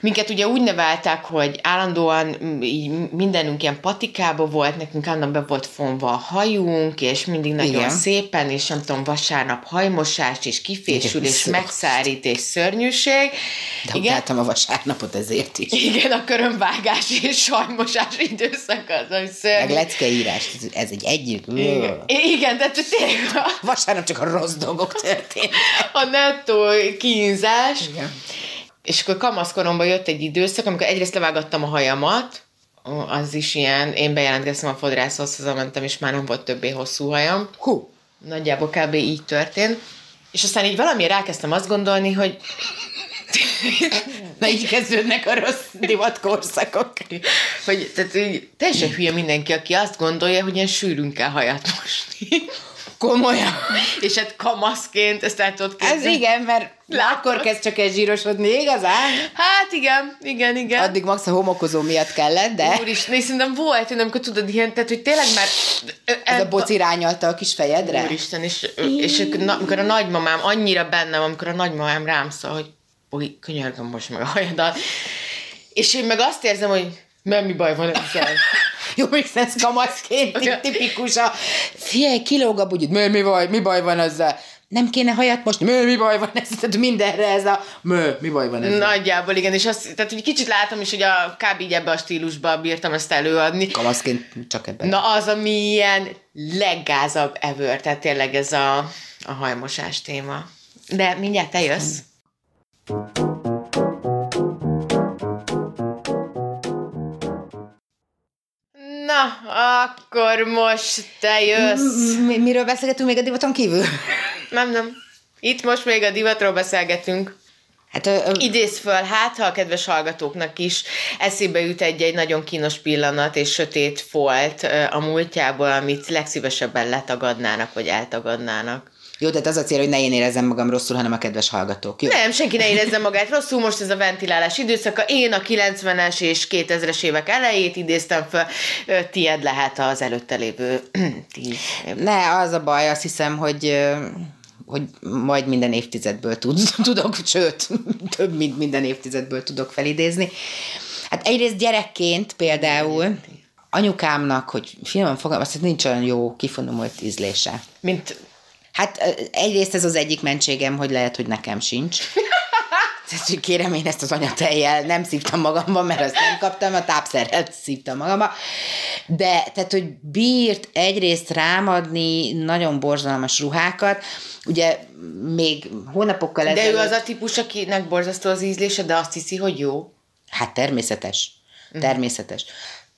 minket ugye úgy neveltek, hogy állandóan mindenünk ilyen patikába volt, nekünk állandóan be volt fonva a hajunk, és mindig nagyon Igen. szépen, és nem tudom, vasárnap hajmosás, és kifésülés, megszárít, és szörnyűség. De Igen. a vasárnapot ezért is. Igen, a körömvágás és hajmosás időszak az, ami szörnyű. Meg leckeírás, ez egy együtt. Igen, Igen de tényleg... Vasárnap csak a rossz dolgok történnek. A nettó kínzás. Igen. És akkor kamaszkoromban jött egy időszak, amikor egyrészt levágattam a hajamat, az is ilyen, én bejelentkeztem a fodrászhoz, hazamentem, és már nem volt többé hosszú hajam. Hú. Nagyjából kb. így történt. És aztán így valamiért elkezdtem azt gondolni, hogy Na így kezdődnek a rossz divatkorszakok. Hogy, tehát így, teljesen hülye mindenki, aki azt gondolja, hogy ilyen sűrűn kell hajat mosni. Komolyan. És hát kamaszként ezt el tudod Ez igen, mert Látod? akkor kezd csak egy zsírosodni, igazán? Hát igen, igen, igen. Addig max a homokozó miatt kellett, de... Úristen, szerintem volt, hogy amikor tudod ilyen, tehát hogy tényleg már... Ez a boci rányalta a kis fejedre? Úristen, és, és amikor a nagymamám annyira bennem, amikor a nagymamám rám szól, hogy oly, könyörgöm most meg a hajadat. És én meg azt érzem, hogy nem mi baj van ezzel. Jó, még ez kamaszként tipikus a figyelj, kilóg a bugyid, mi, mi, baj, mi baj van ezzel? nem kéne hajat most, mő, mi baj van ez, tehát mindenre ez a mő, mi baj van ez. Nagyjából igen, és azt, tehát hogy kicsit látom is, hogy a kb. így ebbe a stílusba bírtam ezt előadni. Kamaszként csak ebben. Na az, ami ilyen leggázabb ever, tehát tényleg ez a, a hajmosás téma. De mindjárt te jössz. Na, akkor most te jössz. Mi, miről beszélgetünk még a divaton kívül? Nem, nem. Itt most még a divatról beszélgetünk. Hát, ö, ö... Idéz föl, hát ha a kedves hallgatóknak is eszébe jut egy-egy nagyon kínos pillanat és sötét folt a múltjából, amit legszívesebben letagadnának, vagy eltagadnának. Jó, tehát az a cél, hogy ne én érezzem magam rosszul, hanem a kedves hallgatók. Jó? Nem, senki ne érezze magát rosszul, most ez a ventilálás időszaka. Én a 90-es és 2000-es évek elejét idéztem fel, tied lehet az előtte lévő tíz. Ne, az a baj, azt hiszem, hogy hogy majd minden évtizedből tud, tudok, sőt, több mint minden évtizedből tudok felidézni. Hát egyrészt gyerekként például anyukámnak, hogy finoman fogalmaz, hogy nincs olyan jó kifonomult ízlése. Mint Hát egyrészt ez az egyik mentségem, hogy lehet, hogy nekem sincs. Tehát kérem, én ezt az anyatejjel nem szívtam magamba, mert azt nem kaptam, a tápszerrel szívtam magamba. De, tehát, hogy bírt egyrészt rámadni nagyon borzalmas ruhákat, ugye még hónapokkal ezelőtt... De ő az a típus, akinek borzasztó az ízlése, de azt hiszi, hogy jó? Hát természetes. Természetes.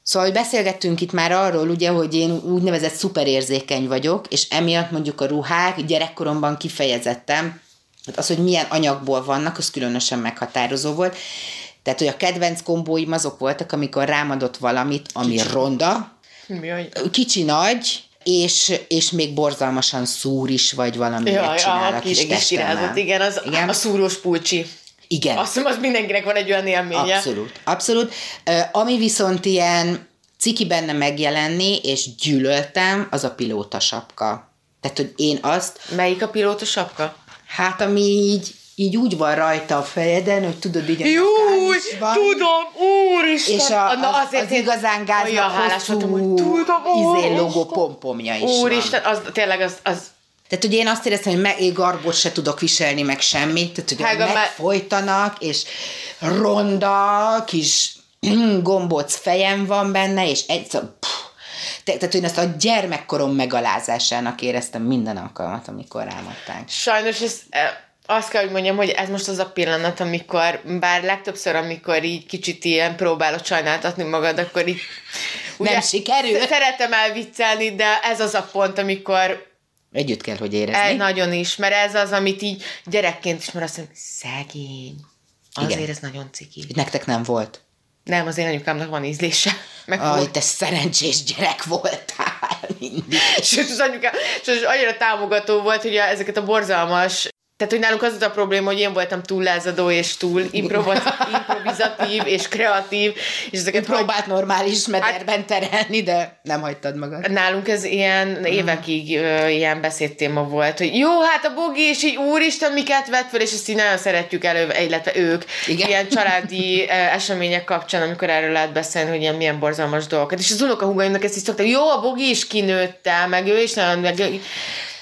Szóval, hogy beszélgettünk itt már arról, ugye, hogy én úgynevezett szuperérzékeny vagyok, és emiatt mondjuk a ruhák gyerekkoromban kifejezettem, hát az, hogy milyen anyagból vannak, az különösen meghatározó volt. Tehát, hogy a kedvenc kombóim azok voltak, amikor rámadott valamit, ami kicsi. ronda, kicsi nagy, és, és még borzalmasan szúr is, vagy valami ja, csinál a kis testemmel. Igen, az igen? a szúrós pulcsi. Igen. Azt hiszem, az mindenkinek van egy olyan élménye. Abszolút, abszolút. Ami viszont ilyen ciki benne megjelenni, és gyűlöltem, az a pilóta sapka. Tehát, hogy én azt... Melyik a pilóta sapka? Hát, ami így, így úgy van rajta a fejeden, hogy tudod, így Jó, van. tudom, úristen! És a, Na, azért az, az igazán gáznak hosszú tudom, izé logó pompomja is Úristen, van. az tényleg az, az tehát, hogy én azt éreztem, hogy meg, én garbot se tudok viselni, meg semmit, tehát, hogy Hága, megfolytanak, és ronda, kis gombóc fejem van benne, és egy, szóval, tehát én ezt a gyermekkorom megalázásának éreztem minden alkalmat, amikor rámadták. Sajnos ez, e, azt kell, hogy mondjam, hogy ez most az a pillanat, amikor, bár legtöbbször, amikor így kicsit ilyen próbálod sajnáltatni magad, akkor így... Ugye, Nem sikerül. Szeretem elviccelni, de ez az a pont, amikor Együtt kell, hogy érezni. Egy nagyon is, mert ez az, amit így gyerekként is, mert azt mondom, szegény. Azért Igen. ez nagyon ciki. Nektek nem volt? Nem, az én anyukámnak van ízlése. Meg Aj, te szerencsés gyerek voltál mindig. Sőt, az anyukám, és az annyira támogató volt, hogy ezeket a borzalmas Tehát, hogy nálunk az a probléma, hogy én voltam túl lázadó és túl improvizatív és kreatív, és ezeket próbált hagy... normális mederben hát, terelni, de nem hagytad magad. Nálunk ez ilyen évekig ö, ilyen beszédtéma volt, hogy jó, hát a bogi, és így úristen, miket vett fel, és ezt így nagyon szeretjük elő, illetve ők, Igen. ilyen családi események kapcsán, amikor erről lehet beszélni, hogy ilyen milyen borzalmas dolgokat. És az unokahúgaimnak ezt is szokták, jó, a bogi is kinőtte, meg ő is nagyon, meg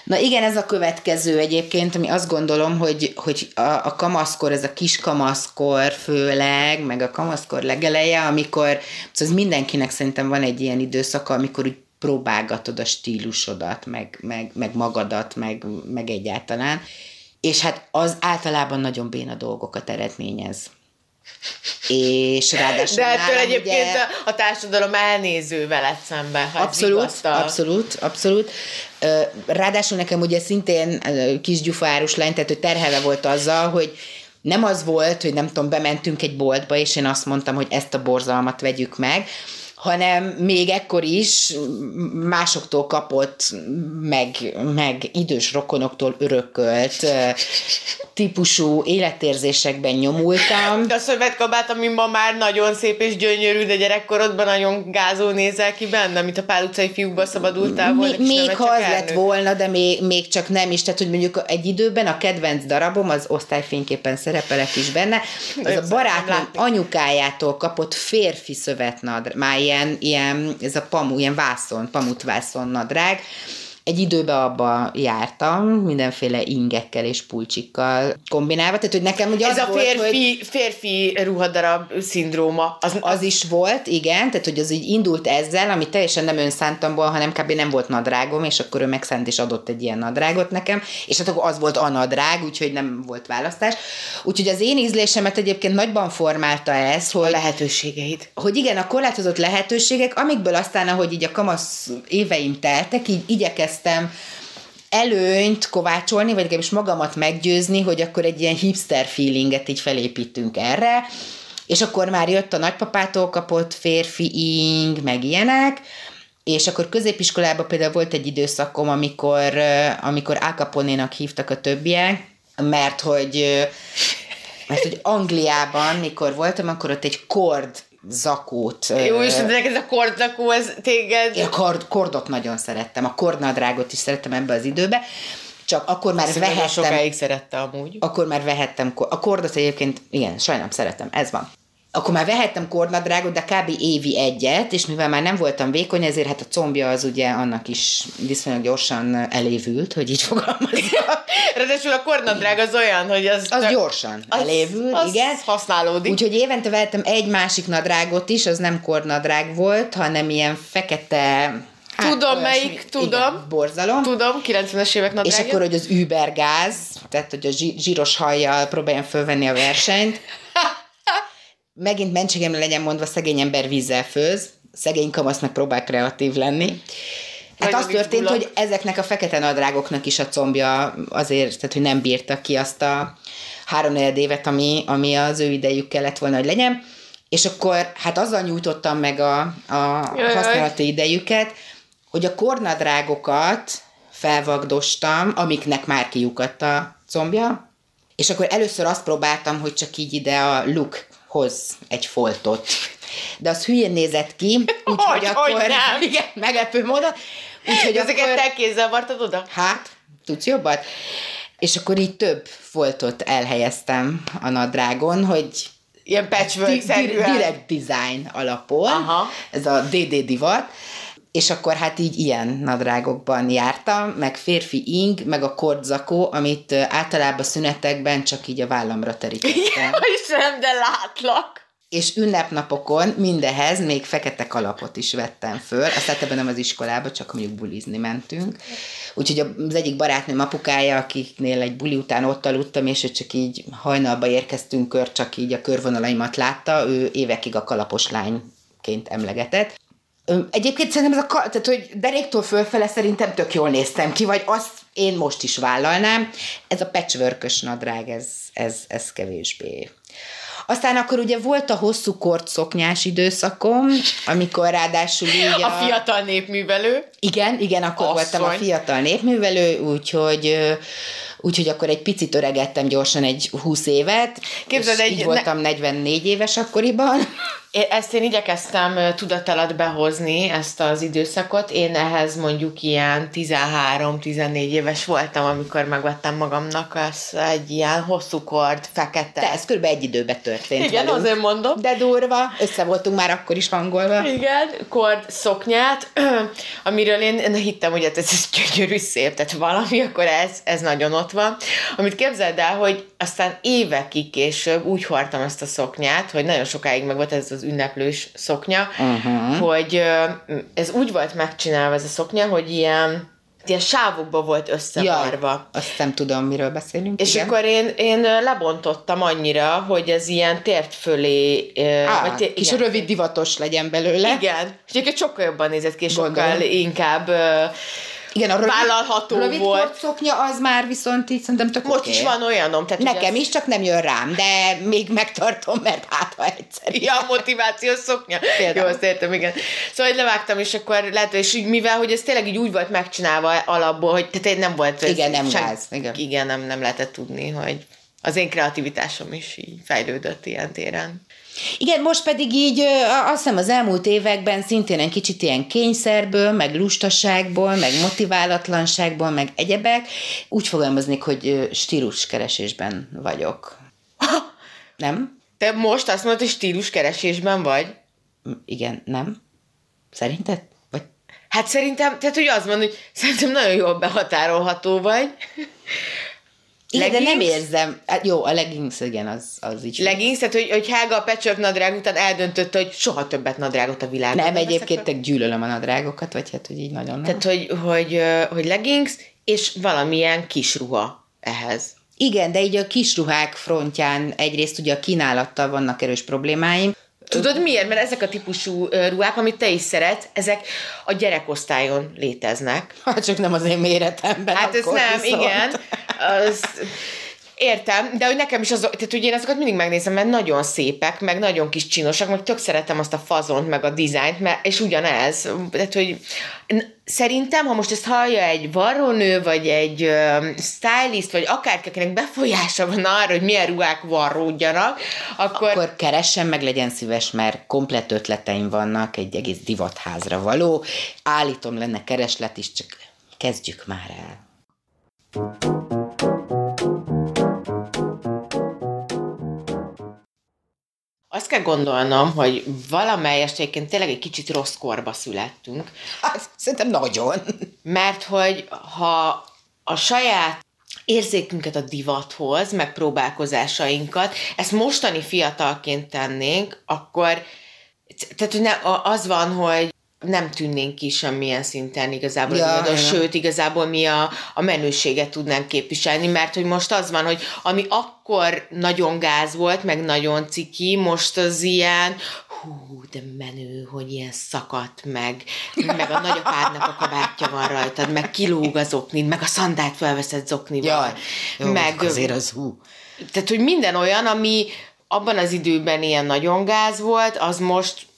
Na igen, ez a következő egyébként, ami azt gondolom, hogy, hogy a, a kamaszkor, ez a kis kamaszkor főleg, meg a kamaszkor legeleje, amikor szóval mindenkinek szerintem van egy ilyen időszaka, amikor úgy próbálgatod a stílusodat, meg, meg, meg magadat, meg, meg egyáltalán. És hát az általában nagyon béna dolgokat eredményez. És ráadásul De ettől egyébként ugye... a társadalom elnéző veled szemben. Abszolút, abszolút, abszolút. Ráadásul nekem ugye szintén kisgyufárus lány, tehát hogy terhelve volt azzal, hogy nem az volt, hogy nem tudom, bementünk egy boltba, és én azt mondtam, hogy ezt a borzalmat vegyük meg, hanem még ekkor is másoktól kapott, meg, meg idős rokonoktól örökölt típusú életérzésekben nyomultam. A szövetkabát, ami ma már nagyon szép és gyönyörű, de gyerekkorodban nagyon gázó nézel ki benne, mint a pál utcai fiúkba szabadultál volna. Mi, még ha az lett volna, de még, még csak nem is. Tehát, hogy mondjuk egy időben a kedvenc darabom, az osztályfényképpen szerepelek is benne, az a barátnőm anyukájától kapott férfi szövetnadr, már ilyen, ilyen ez a pamu, ilyen vászon, pamutvászon nadrág, egy időben abba jártam, mindenféle ingekkel és pulcsikkal kombinálva, tehát hogy nekem ugye Ez az a férfi, volt, hogy férfi ruhadarab szindróma. Az, az is volt, igen, tehát hogy az így indult ezzel, ami teljesen nem önszántamból, hanem kb. nem volt nadrágom, és akkor ő megszánt és adott egy ilyen nadrágot nekem, és hát akkor az volt a nadrág, úgyhogy nem volt választás. Úgyhogy az én ízlésemet egyébként nagyban formálta ez, hogy... A lehetőségeid. Hogy igen, a korlátozott lehetőségek, amikből aztán, ahogy így a kamasz éveim teltek, így igyekeztem igyekeztem előnyt kovácsolni, vagy legalábbis magamat meggyőzni, hogy akkor egy ilyen hipster feelinget így felépítünk erre, és akkor már jött a nagypapától kapott férfi ing, meg ilyenek, és akkor középiskolában például volt egy időszakom, amikor, amikor Ákaponénak hívtak a többiek, mert hogy mert hogy Angliában, mikor voltam, akkor ott egy kord zakót. Jó, és de ez a kordzakó, ez téged... Én a kord, kordot nagyon szerettem, a kordnadrágot is szerettem ebbe az időbe, csak akkor már Szerintem vehettem... sokáig szerette amúgy. Akkor már vehettem, a kordot egyébként, igen, sajnálom, szeretem, ez van akkor már vehettem kornadrágot, de kb. évi egyet, és mivel már nem voltam vékony, ezért hát a combja az ugye annak is viszonylag gyorsan elévült, hogy így fogalmazza. Ráadásul a kornadrág az olyan, hogy az... Az gyorsan az, elévül, az igen. használódik. Úgyhogy évente vettem egy másik nadrágot is, az nem kornadrág volt, hanem ilyen fekete Hát, tudom olyasmi, melyik, tudom. Igen, borzalom. Tudom, 90-es évek nadrágja. És akkor, hogy az übergáz, tehát, hogy a zsíros hajjal próbáljam fölvenni a versenyt megint mentségemre legyen mondva, szegény ember vízzel főz, szegény kamasznak próbál kreatív lenni. Hát az történt, hogy ezeknek a fekete nadrágoknak is a combja azért, tehát hogy nem bírta ki azt a három évet, ami, ami az ő idejük kellett volna, hogy legyen. És akkor hát azzal nyújtottam meg a, a használati idejüket, hogy a kornadrágokat felvagdostam, amiknek már kiukadt a combja, és akkor először azt próbáltam, hogy csak így ide a look hoz egy foltot. De az hülyén nézett ki, úgyhogy akkor... Hogy nem. Igen, meglepő módon. Úgyhogy Ezeket akkor, te kézzel vartad oda? Hát, tudsz jobbat? És akkor így több foltot elhelyeztem a nadrágon, hogy Ilyen patchwork di- di- Direct design alapon. Aha. Ez a DD divat és akkor hát így ilyen nadrágokban jártam, meg férfi ing, meg a kordzakó, amit általában szünetekben csak így a vállamra terítettem. Istenem, de látlak! És ünnepnapokon mindehez még fekete kalapot is vettem föl, aztán ebben nem az iskolába, csak mondjuk bulizni mentünk. Úgyhogy az egyik barátnőm apukája, akiknél egy buli után ott aludtam, és ő csak így hajnalba érkeztünk kör, csak így a körvonalaimat látta, ő évekig a kalapos lányként emlegetett. Egyébként szerintem ez a, tehát, hogy deréktől fölfele szerintem tök jól néztem ki, vagy azt én most is vállalnám. Ez a patchwork nadrág, ez, ez, ez kevésbé. Aztán akkor ugye volt a hosszú kort szoknyás időszakom, amikor ráadásul így a... A fiatal népművelő. Igen, igen, akkor Asszony. voltam a fiatal népművelő, úgyhogy úgyhogy akkor egy picit öregettem gyorsan egy 20 évet. Képzeld, egy... Így voltam ne... 44 éves akkoriban. Én, ezt én igyekeztem tudat alatt behozni, ezt az időszakot. Én ehhez mondjuk ilyen 13-14 éves voltam, amikor megvettem magamnak az egy ilyen hosszú kord, fekete. Te, ez kb. egy időben történt Igen, velünk. azért mondom. De durva, össze voltunk már akkor is hangolva. Igen, kord szoknyát, amiről én, én hittem, hogy ez, ez gyönyörű szép, tehát valami, akkor ez, ez nagyon ott van. Amit képzeld el, hogy aztán évekig később úgy hordtam ezt a szoknyát, hogy nagyon sokáig meg volt ez az ünneplős szoknya, uh-huh. hogy ez úgy volt megcsinálva ez a szoknya, hogy ilyen ilyen sávokba volt összevarva. Ja, azt nem tudom, miről beszélünk. És igen. akkor én, én lebontottam annyira, hogy ez ilyen tért fölé... Á, vagy té- kis igen. rövid divatos legyen belőle. Igen. És egyébként sokkal jobban nézett ki, sokkal inkább igen, a rövid, vállalható rövid volt. szoknya az már viszont így szerintem tök Most okay. is van olyanom. Tehát Nekem is, csak nem jön rám, de még megtartom, mert hát ha egyszer. Ja, a motivációs szoknya. Például. Jó, azt értem, igen. Szóval hogy levágtam, és akkor lehet, és így, mivel, hogy ez tényleg így úgy volt megcsinálva alapból, hogy tehát nem volt. Igen, nem sem, gáz. Igen. igen, nem, nem lehetett tudni, hogy az én kreativitásom is így fejlődött ilyen téren. Igen, most pedig így azt hiszem az elmúlt években szintén egy kicsit ilyen kényszerből, meg lustaságból, meg motiválatlanságból, meg egyebek, úgy fogalmaznék, hogy stíluskeresésben vagyok. Nem? Te most azt mondod, hogy stíluskeresésben vagy? Igen, nem? Szerinted? Vagy? Hát szerintem, tehát hogy azt mondod, hogy szerintem nagyon jól behatárolható vagy. Igen, leggings? de nem érzem. Hát jó, a leggings, igen, az, az így. Leggings, tehát hogy, hogy Helga a pecsök nadrág után eldöntötte, hogy soha többet nadrágot a világon. Nem, egyébként te gyűlölöm a nadrágokat, vagy hát, hogy így nagyon nem. Tehát, hogy, hogy, hogy leggings, és valamilyen kis ruha ehhez. Igen, de így a kis ruhák frontján egyrészt ugye a kínálattal vannak erős problémáim, Tudod miért? Mert ezek a típusú ruhák, amit te is szeretsz, ezek a gyerekosztályon léteznek. Hát csak nem az én méretemben. Hát ez nem, viszont. igen. Az, Értem, de hogy nekem is az, tehát hogy én azokat mindig megnézem, mert nagyon szépek, meg nagyon kis csinosak, meg tök szeretem azt a fazont, meg a dizájnt, és ugyanez. Tehát, hogy szerintem, ha most ezt hallja egy varrónő, vagy egy uh, stylist, vagy akárki, akinek befolyása van arra, hogy milyen ruhák varródjanak, akkor... Akkor keressen meg, legyen szíves, mert komplet ötleteim vannak, egy egész divatházra való. Állítom lenne kereslet is, csak kezdjük már el. Azt kell gondolnom, hogy valamelyest egyébként tényleg egy kicsit rossz korba születtünk. Hát, szerintem nagyon. Mert hogy ha a saját érzékünket a divathoz, meg próbálkozásainkat, ezt mostani fiatalként tennénk, akkor tehát hogy ne, az van, hogy nem tűnnénk ki semmilyen szinten igazából, ja, ja. sőt, igazából mi a, a menőséget tudnánk képviselni, mert hogy most az van, hogy ami akkor nagyon gáz volt, meg nagyon ciki, most az ilyen, hú, de menő, hogy ilyen szakadt, meg, meg a nagyapádnak a kabátja van rajtad, meg kilóg az oknid, meg a szandált felveszed zoknival. Ja, jó, meg, azért az hú. Tehát, hogy minden olyan, ami abban az időben ilyen nagyon gáz volt, az most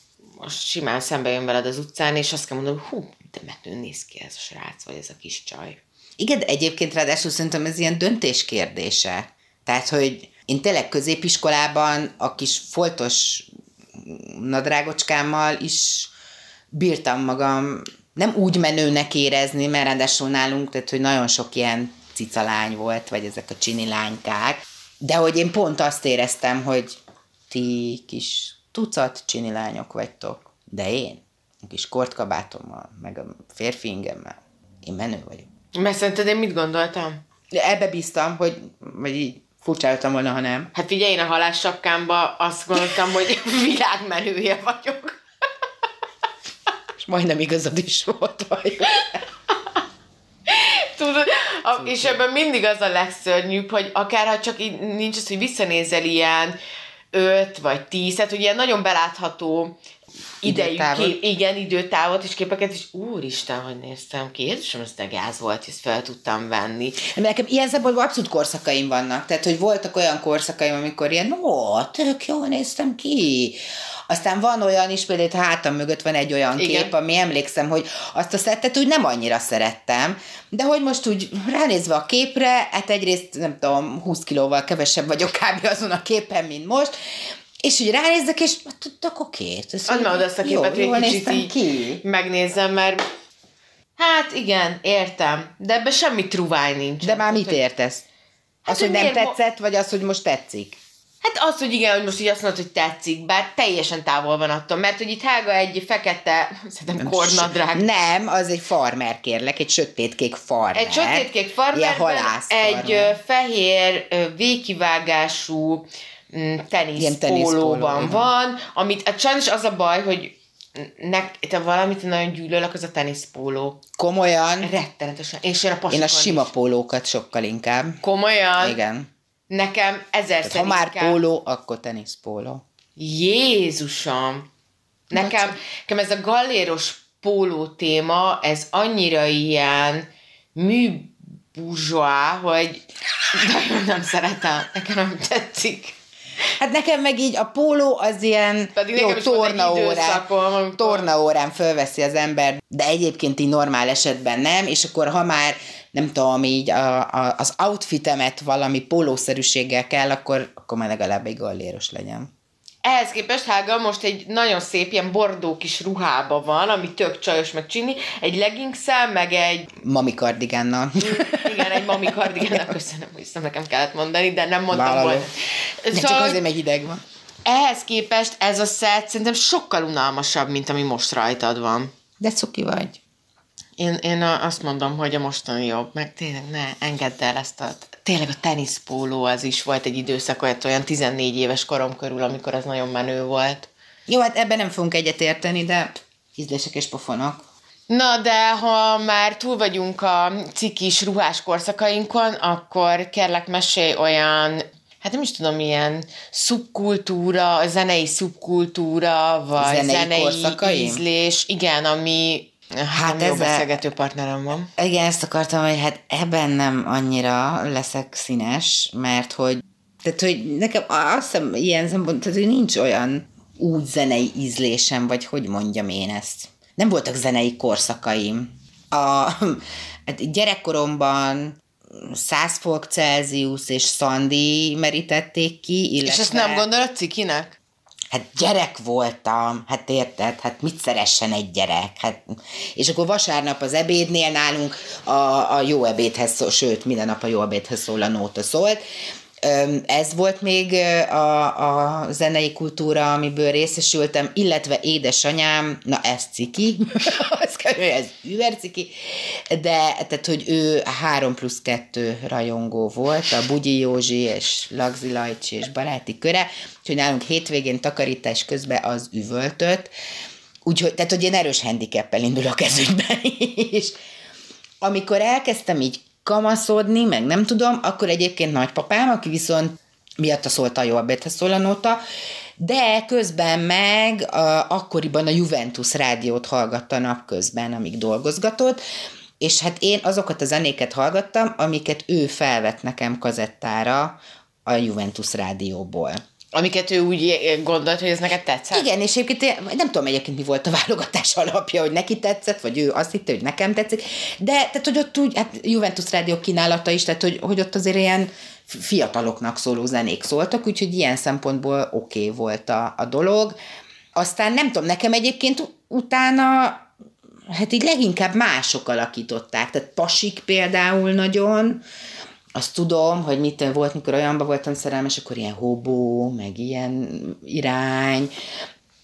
most simán szembe jön veled az utcán, és azt kell mondani, hogy hú, de metőn néz ki ez a srác, vagy ez a kis csaj. Igen, de egyébként ráadásul szerintem ez ilyen döntés kérdése. Tehát, hogy én tényleg középiskolában a kis foltos nadrágocskámmal is bírtam magam nem úgy menőnek érezni, mert ráadásul nálunk, tehát, hogy nagyon sok ilyen cicalány volt, vagy ezek a csini lánykák, de hogy én pont azt éreztem, hogy ti kis tucat csini lányok vagytok, de én, a kis kortkabátommal, meg a férfi ingemmel, én menő vagyok. Mert szerinted én mit gondoltam? Ebbe bíztam, hogy vagy így furcsáltam volna, ha nem. Hát figyelj, én a halássapkámba azt gondoltam, hogy világmenője vagyok. És majdnem igazad is volt vagy. Tudod, a, és ebben mindig az a legszörnyűbb, hogy akár ha csak így nincs az, hogy visszanézel ilyen öt vagy tíz, tehát ugye nagyon belátható idejű kép, igen, időtávot és képeket, és úristen, hogy néztem ki, Jézusom, ez de gáz volt, ezt fel tudtam venni. Nekem ilyen szempontból abszolút korszakaim vannak, tehát, hogy voltak olyan korszakaim, amikor ilyen, ó, tök jól néztem ki. Aztán van olyan is, például hátam mögött van egy olyan Igen. kép, ami emlékszem, hogy azt a szettet úgy nem annyira szerettem, de hogy most úgy ránézve a képre, hát egyrészt nem tudom, 20 kilóval kevesebb vagyok kb. azon a képen, mint most, és úgy ránézek, és tök oké. Add már oda azt a képet, hogy egy kicsit így ki. megnézem, mert hát igen, értem, de ebben semmi truváj nincs. De már mit értesz? Hát, az, hogy, hogy nem tetszett, vagy az, hogy most tetszik? Hát az, hogy igen, hogy most így azt mondod, hogy tetszik, bár teljesen távol van attól, mert hogy itt Hága egy fekete, szerintem kornadrág. Nem, az egy farmer kérlek, egy sötétkék farmer. Egy sötétkék farmer, egy fehér végkivágású mm, teniszpólóban van, amit hát sajnos az a baj, hogy nek, te valamit nagyon gyűlölök, az a teniszpóló. Komolyan? Rettenetesen. És én a Én a sima is. pólókat sokkal inkább. Komolyan? Igen. Nekem ezer Ha már inkább... póló, akkor teniszpóló. Jézusom! Nekem, nekem ez a galléros póló téma, ez annyira ilyen műbuzsóá, hogy nagyon nem szeretem. Nekem nem tetszik. Hát nekem meg így a póló az ilyen Pedig jó, tornaórán, tornaórán fölveszi az ember, de egyébként így normál esetben nem, és akkor ha már nem tudom, így a, a, az outfitemet valami pólószerűséggel kell, akkor, akkor már legalább egy galléros legyen. Ehhez képest Hága most egy nagyon szép ilyen bordó kis ruhába van, ami tök csajos meg csinni, egy leggingszel, meg egy... Mami kardigánnal. Igen, egy mami kardigánnal, köszönöm, hogy ezt nekem kellett mondani, de nem mondtam Vállaló. volna. Szóval, csak azért meg hideg van. Ehhez képest ez a szett szerintem sokkal unalmasabb, mint ami most rajtad van. De cuki vagy. Én, én azt mondom, hogy a mostani jobb, meg tényleg ne engedd el ezt a... Tényleg a teniszpóló az is volt egy időszak, olyan, olyan 14 éves korom körül, amikor az nagyon menő volt. Jó, hát ebben nem fogunk egyetérteni, de ízlések és pofonok. Na, de ha már túl vagyunk a cikis ruhás korszakainkon, akkor kérlek mesélj olyan hát nem is tudom, ilyen szubkultúra, zenei szubkultúra, vagy zenei, zenei ízlés, igen, ami Hát ez beszélgető partnerem van. Igen, ezt akartam, hogy hát ebben nem annyira leszek színes, mert hogy tehát, hogy nekem azt hiszem ilyen szempont, tehát, hogy nincs olyan úgy zenei ízlésem, vagy hogy mondjam én ezt. Nem voltak zenei korszakaim. A, hát gyerekkoromban 100 fok Celsius és Sandy merítették ki, illetve... És ezt nem gondolod cikinek? Hát gyerek voltam, hát érted, hát mit szeressen egy gyerek? Hát, és akkor vasárnap az ebédnél nálunk a, a jó ebédhez szól, sőt, minden nap a jó ebédhez szól a nóta szólt, ez volt még a, a zenei kultúra, amiből részesültem, illetve édesanyám, na ez ciki, az kell, ez überciki, de tehát, hogy ő 3 plusz 2 rajongó volt, a Bugyi Józsi és Lagzi Lajcsi és baráti köre, úgyhogy nálunk hétvégén takarítás közben az üvöltött, úgyhogy, tehát, hogy én erős handicappel indulok ez ügyben is. Amikor elkezdtem így kamaszodni, meg nem tudom, akkor egyébként nagypapám, aki viszont miatt szólt a Jobbethez szól a nota, de közben meg a, akkoriban a Juventus rádiót hallgatta napközben, amíg dolgozgatott, és hát én azokat a zenéket hallgattam, amiket ő felvett nekem kazettára a Juventus rádióból. Amiket ő úgy gondolt, hogy ez neked tetszett? Igen, és egyébként nem tudom egyébként mi volt a válogatás alapja, hogy neki tetszett, vagy ő azt hitte, hogy nekem tetszik, de tehát, hogy ott úgy, hát Juventus rádió kínálata is, tehát, hogy, hogy ott azért ilyen fiataloknak szóló zenék szóltak, úgyhogy ilyen szempontból oké okay volt a, a dolog. Aztán nem tudom, nekem egyébként utána hát így leginkább mások alakították, tehát Pasik például nagyon, azt tudom, hogy mit volt, mikor olyanban voltam szerelmes, akkor ilyen hobó, meg ilyen irány,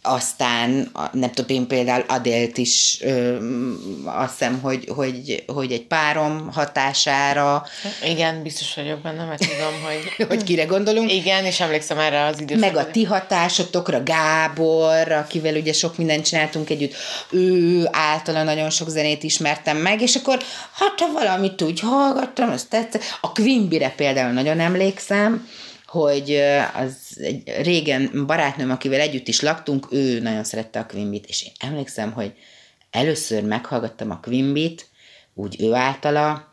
aztán nem tudom, én például Adélt is ö, azt hiszem, hogy, hogy, hogy egy párom hatására. Igen, biztos vagyok benne, mert tudom, hogy... hogy kire gondolunk. Igen, és emlékszem erre az időszakra. Meg a ti hatásotokra, Gábor, akivel ugye sok mindent csináltunk együtt, ő általa nagyon sok zenét ismertem meg, és akkor hát ha valamit úgy hallgattam, azt tetszett. A Quimbire például nagyon emlékszem, hogy az egy régen barátnőm, akivel együtt is laktunk, ő nagyon szerette a Quimbit, és én emlékszem, hogy először meghallgattam a Quimbit, úgy ő általa,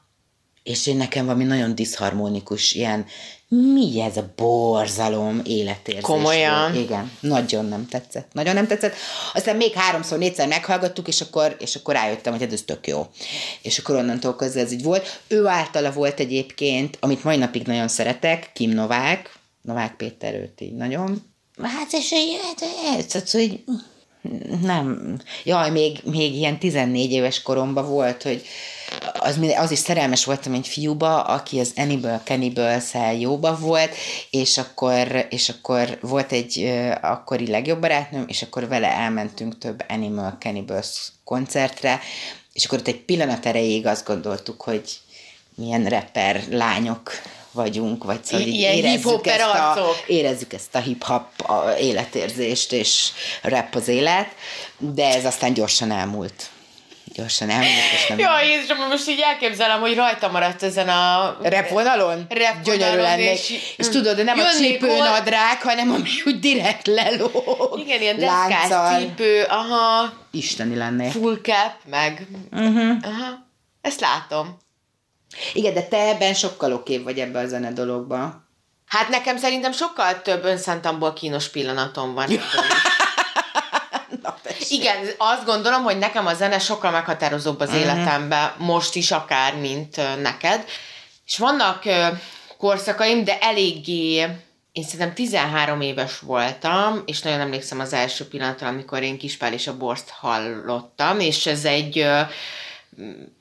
és én nekem valami nagyon diszharmonikus, ilyen mi ez a borzalom életérzés. Komolyan? Volt. Igen, nagyon nem tetszett. Nagyon nem tetszett. Aztán még háromszor, négyszer meghallgattuk, és akkor, és akkor rájöttem, hogy hát ez tök jó. És akkor onnantól kezdve ez így volt. Ő általa volt egyébként, amit mai napig nagyon szeretek, Kim Novák, Novák Péter őt így nagyon. Hát és hát, ez, ez, hogy nem. Jaj, még, még ilyen 14 éves koromban volt, hogy az, az is szerelmes voltam egy fiúba, aki az Annibal cannibals jóba volt, és akkor, és akkor volt egy akkori legjobb barátnőm, és akkor vele elmentünk több Animal Cannibals koncertre, és akkor ott egy pillanat erejéig azt gondoltuk, hogy milyen rapper lányok vagyunk, vagy szóval Ilyen érezzük, ezt a, érezzük ezt a hip-hop életérzést, és rap az élet, de ez aztán gyorsan elmúlt gyorsan elmúlt, és nem... Jaj, Jézusom, most így elképzelem, hogy rajta maradt ezen a... Repvonalon? Repvonalon, Gyönyörű lennék. És, és tudod, nem a csípőnadrág, hanem ami úgy direkt lelóg. Igen, ilyen deszkás cipő, aha. Isteni lennék. Full cap, meg... Uh-huh. Aha. Ezt látom. Igen, de te ebben sokkal okébb vagy ebbe a zene dologba. Hát nekem szerintem sokkal több önszántamból kínos pillanatom van. Igen, azt gondolom, hogy nekem a zene sokkal meghatározóbb az uh-huh. életemben, most is akár, mint neked. És vannak korszakaim, de eléggé én szerintem 13 éves voltam, és nagyon emlékszem az első pillanatra, amikor én Kispál és a Borst hallottam, és ez egy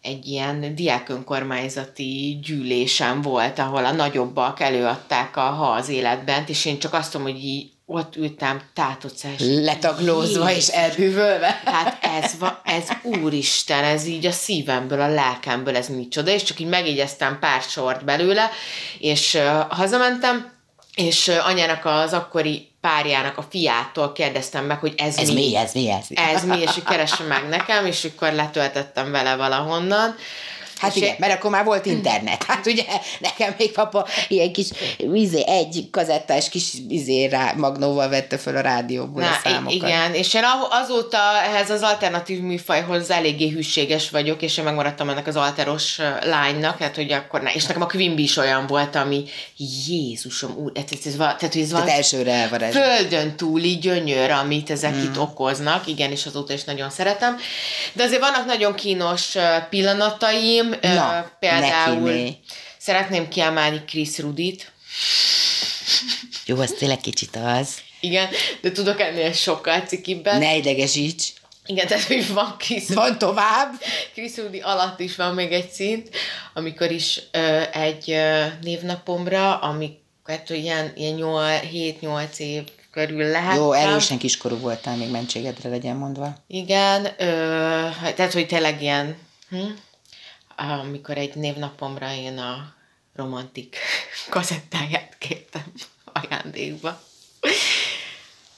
egy ilyen diákönkormányzati gyűlésem volt, ahol a nagyobbak előadták a Ha az életben, és én csak azt tudom, hogy így ott ültem tátocás. Letaglózva és elbűvölve. Hát ez, va, ez úristen, ez így a szívemből, a lelkemből, ez micsoda, és csak így megjegyeztem pár sort belőle, és uh, hazamentem, és uh, anyának az akkori párjának a fiától kérdeztem meg, hogy ez, ez mi. mi. Ez mi, ez mi? Ez mi, és hogy keresse meg nekem, és akkor letöltettem vele valahonnan. Hát igen, mert akkor már volt internet. Hát ugye nekem még papa ilyen kis izé, egy kazettás kis izé rá, magnóval vette fel a rádióból Na, a számokat. Igen, és én azóta ehhez az alternatív műfajhoz eléggé hűséges vagyok, és én megmaradtam ennek az alteros lánynak, hát hogy akkor ne, és nekem a Quimby is olyan volt, ami Jézusom, úr, ez, ez, ez, tehát, ez van elsőre elvarázs. földön túli gyönyör, amit ezek hmm. itt okoznak, igen, és azóta is nagyon szeretem. De azért vannak nagyon kínos pillanataim, Na, például szeretném kiemelni Chris Rudit. Jó, az tényleg kicsit az. Igen, de tudok ennél sokkal cikibben. Ne idegesíts. Igen, tehát hogy van Chris Van tovább. Chris Rudy alatt is van még egy szint, amikor is ö, egy ö, névnapomra, amikor hát, ilyen, ilyen 7-8 év körül lehet. Jó, erősen kiskorú voltál, még mentségedre legyen mondva. Igen, ö, tehát hogy tényleg ilyen, hm? Amikor egy névnapomra én a romantik kazettáját kértem ajándékba.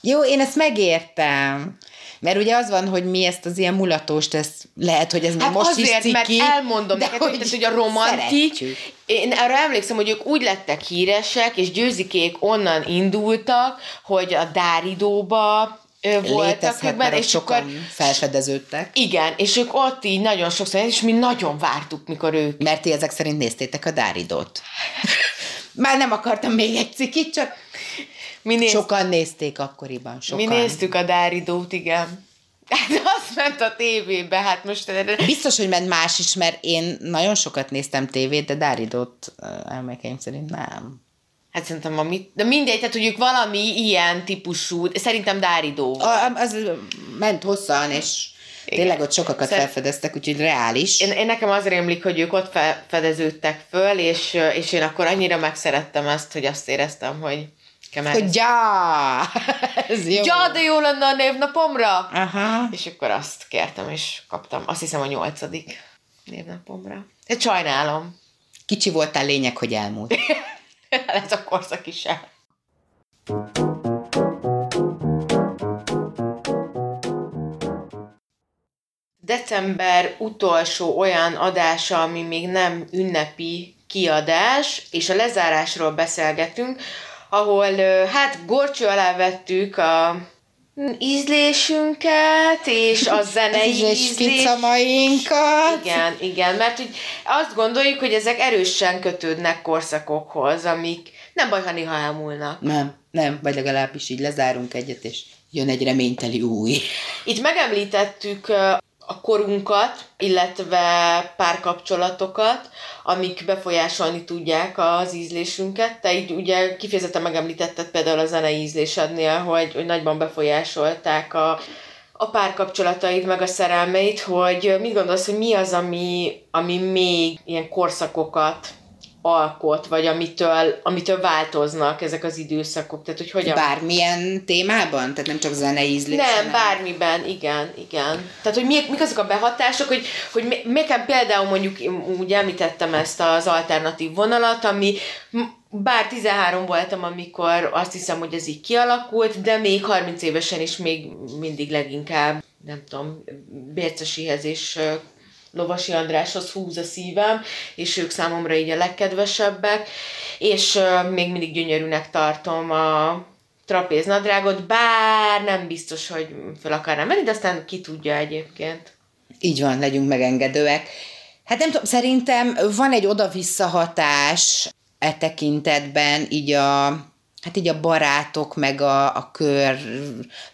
Jó, én ezt megértem. Mert ugye az van, hogy mi ezt az ilyen mulatóst, ez lehet, hogy ez hát most azért, is ciki, mert elmondom de neked, hogy, tehát, hogy a romantik, szeretjük. én arra emlékszem, hogy ők úgy lettek híresek, és győzikék onnan indultak, hogy a Dáridóba voltak őkben, és sokan akkor, felfedeződtek. Igen, és ők ott így nagyon sokszor, és mi nagyon vártuk, mikor ők... Mert ti ezek szerint néztétek a Dáridót. Már nem akartam még egy cikit, csak mi néz... sokan nézték akkoriban. Sokan. Mi néztük a Dáridót, igen. Hát az ment a tévébe, hát most... Biztos, hogy ment más is, mert én nagyon sokat néztem tévét, de Dáridót elmekeim szerint nem. Hát szerintem a mit, de mindegy, tehát hogy ők valami ilyen típusú, szerintem Dáridó. A, az ment hosszan, és igen. tényleg ott sokakat Szer- felfedeztek, úgyhogy reális. Én, én nekem az rémlik, hogy ők ott felfedeződtek föl, és, és én akkor annyira megszerettem ezt, hogy azt éreztem, hogy Kemer. Hogy ja! Ez jó. Ja, de jó lenne a névnapomra! Aha. És akkor azt kértem, és kaptam. Azt hiszem a nyolcadik névnapomra. De sajnálom. Kicsi voltál, lényeg, hogy elmúlt. Ez a korszak is el. December utolsó olyan adása, ami még nem ünnepi kiadás, és a lezárásról beszélgetünk, ahol hát gorcső alá vettük a ízlésünket, és a zenei ízlés. pizzamainkat. Igen, igen, mert úgy azt gondoljuk, hogy ezek erősen kötődnek korszakokhoz, amik nem baj, ha néha elmúlnak. Nem, nem, vagy legalábbis így lezárunk egyet, és jön egy reményteli új. Itt megemlítettük a korunkat, illetve párkapcsolatokat, amik befolyásolni tudják az ízlésünket. Te így ugye kifejezetten megemlítetted például a zenei ízlésednél, hogy, hogy nagyban befolyásolták a, a párkapcsolataid, meg a szerelmeid, hogy mit gondolsz, hogy mi az, ami, ami még ilyen korszakokat alkot, vagy amitől, amitől változnak ezek az időszakok. Tehát, hogy hogyan... Bármilyen témában? Tehát nem csak zenei ízlés? Nem, hanem... bármiben, igen, igen. Tehát, hogy mik, mik azok a behatások, hogy, hogy nekem például mondjuk, úgy említettem ezt az alternatív vonalat, ami bár 13 voltam, amikor azt hiszem, hogy ez így kialakult, de még 30 évesen is még mindig leginkább, nem tudom, bércesihez és Lovasi Andráshoz húz a szívem, és ők számomra így a legkedvesebbek, és még mindig gyönyörűnek tartom a trapéznadrágot, bár nem biztos, hogy fel akarnám menni, de aztán ki tudja egyébként. Így van, legyünk megengedőek. Hát nem tudom, szerintem van egy oda-vissza hatás e tekintetben, így a, hát így a barátok, meg a, a kör,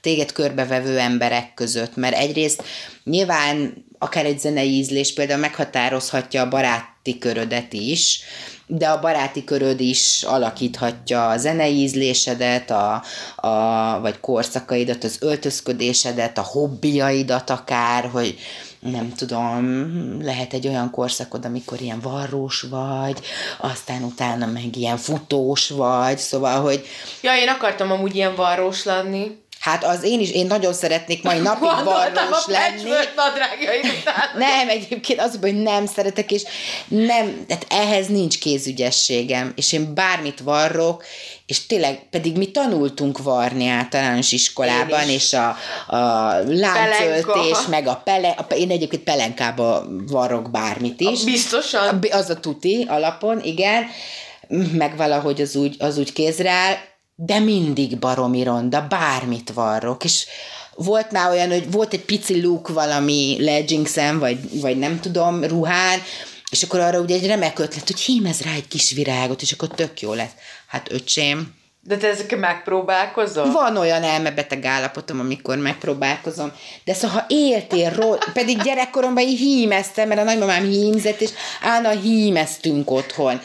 téged körbevevő emberek között, mert egyrészt nyilván akár egy zenei ízlés például meghatározhatja a baráti körödet is, de a baráti köröd is alakíthatja a zenei ízlésedet, a, a, vagy korszakaidat, az öltözködésedet, a hobbiaidat akár, hogy nem tudom, lehet egy olyan korszakod, amikor ilyen varrós vagy, aztán utána meg ilyen futós vagy, szóval, hogy... Ja, én akartam amúgy ilyen varrós lenni. Hát az én is, én nagyon szeretnék mai napig varrós lenni. Nem, egyébként az, hogy nem szeretek, és nem, tehát ehhez nincs kézügyességem, és én bármit varrok, és tényleg, pedig mi tanultunk varni általános iskolában, és a, a láncöltés, meg a pele, a, én egyébként pelenkába varrok bármit is. Biztosan? Az a tuti alapon, igen, meg valahogy az úgy, az úgy kézre áll, de mindig baromi ronda, bármit varrok, és volt már olyan, hogy volt egy pici luk valami leggingsen, vagy, vagy nem tudom, ruhán, és akkor arra ugye egy remek ötlet, hogy hímez rá egy kis virágot, és akkor tök jó lesz. Hát öcsém, de te ezekkel megpróbálkozol? Van olyan elmebeteg állapotom, amikor megpróbálkozom. De szóval, ha éltél róla, pedig gyerekkoromban így hímeztem, mert a nagymamám hímzett, és állna hímeztünk otthon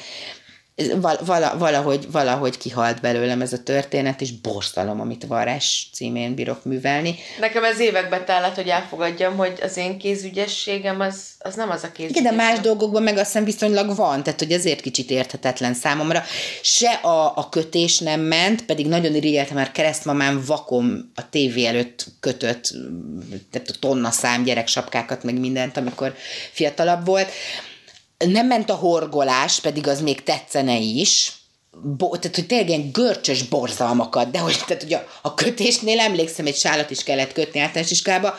vala, valahogy, valahogy kihalt belőlem ez a történet, és borzalom, amit varás címén bírok művelni. Nekem ez évekbe tellett, hogy elfogadjam, hogy az én kézügyességem az, az nem az a kézügyesség. Igen, de más dolgokban meg azt hiszem viszonylag van, tehát hogy ezért kicsit érthetetlen számomra. Se a, a kötés nem ment, pedig nagyon irigyeltem, mert keresztmamám vakom a tévé előtt kötött, tehát a tonna szám gyereksapkákat, meg mindent, amikor fiatalabb volt nem ment a horgolás, pedig az még tetszene is, bo, tehát, hogy tényleg ilyen görcsös borzalmakat, de hogy, tehát, hogy a, a kötésnél emlékszem, egy sálat is kellett kötni általános iskába,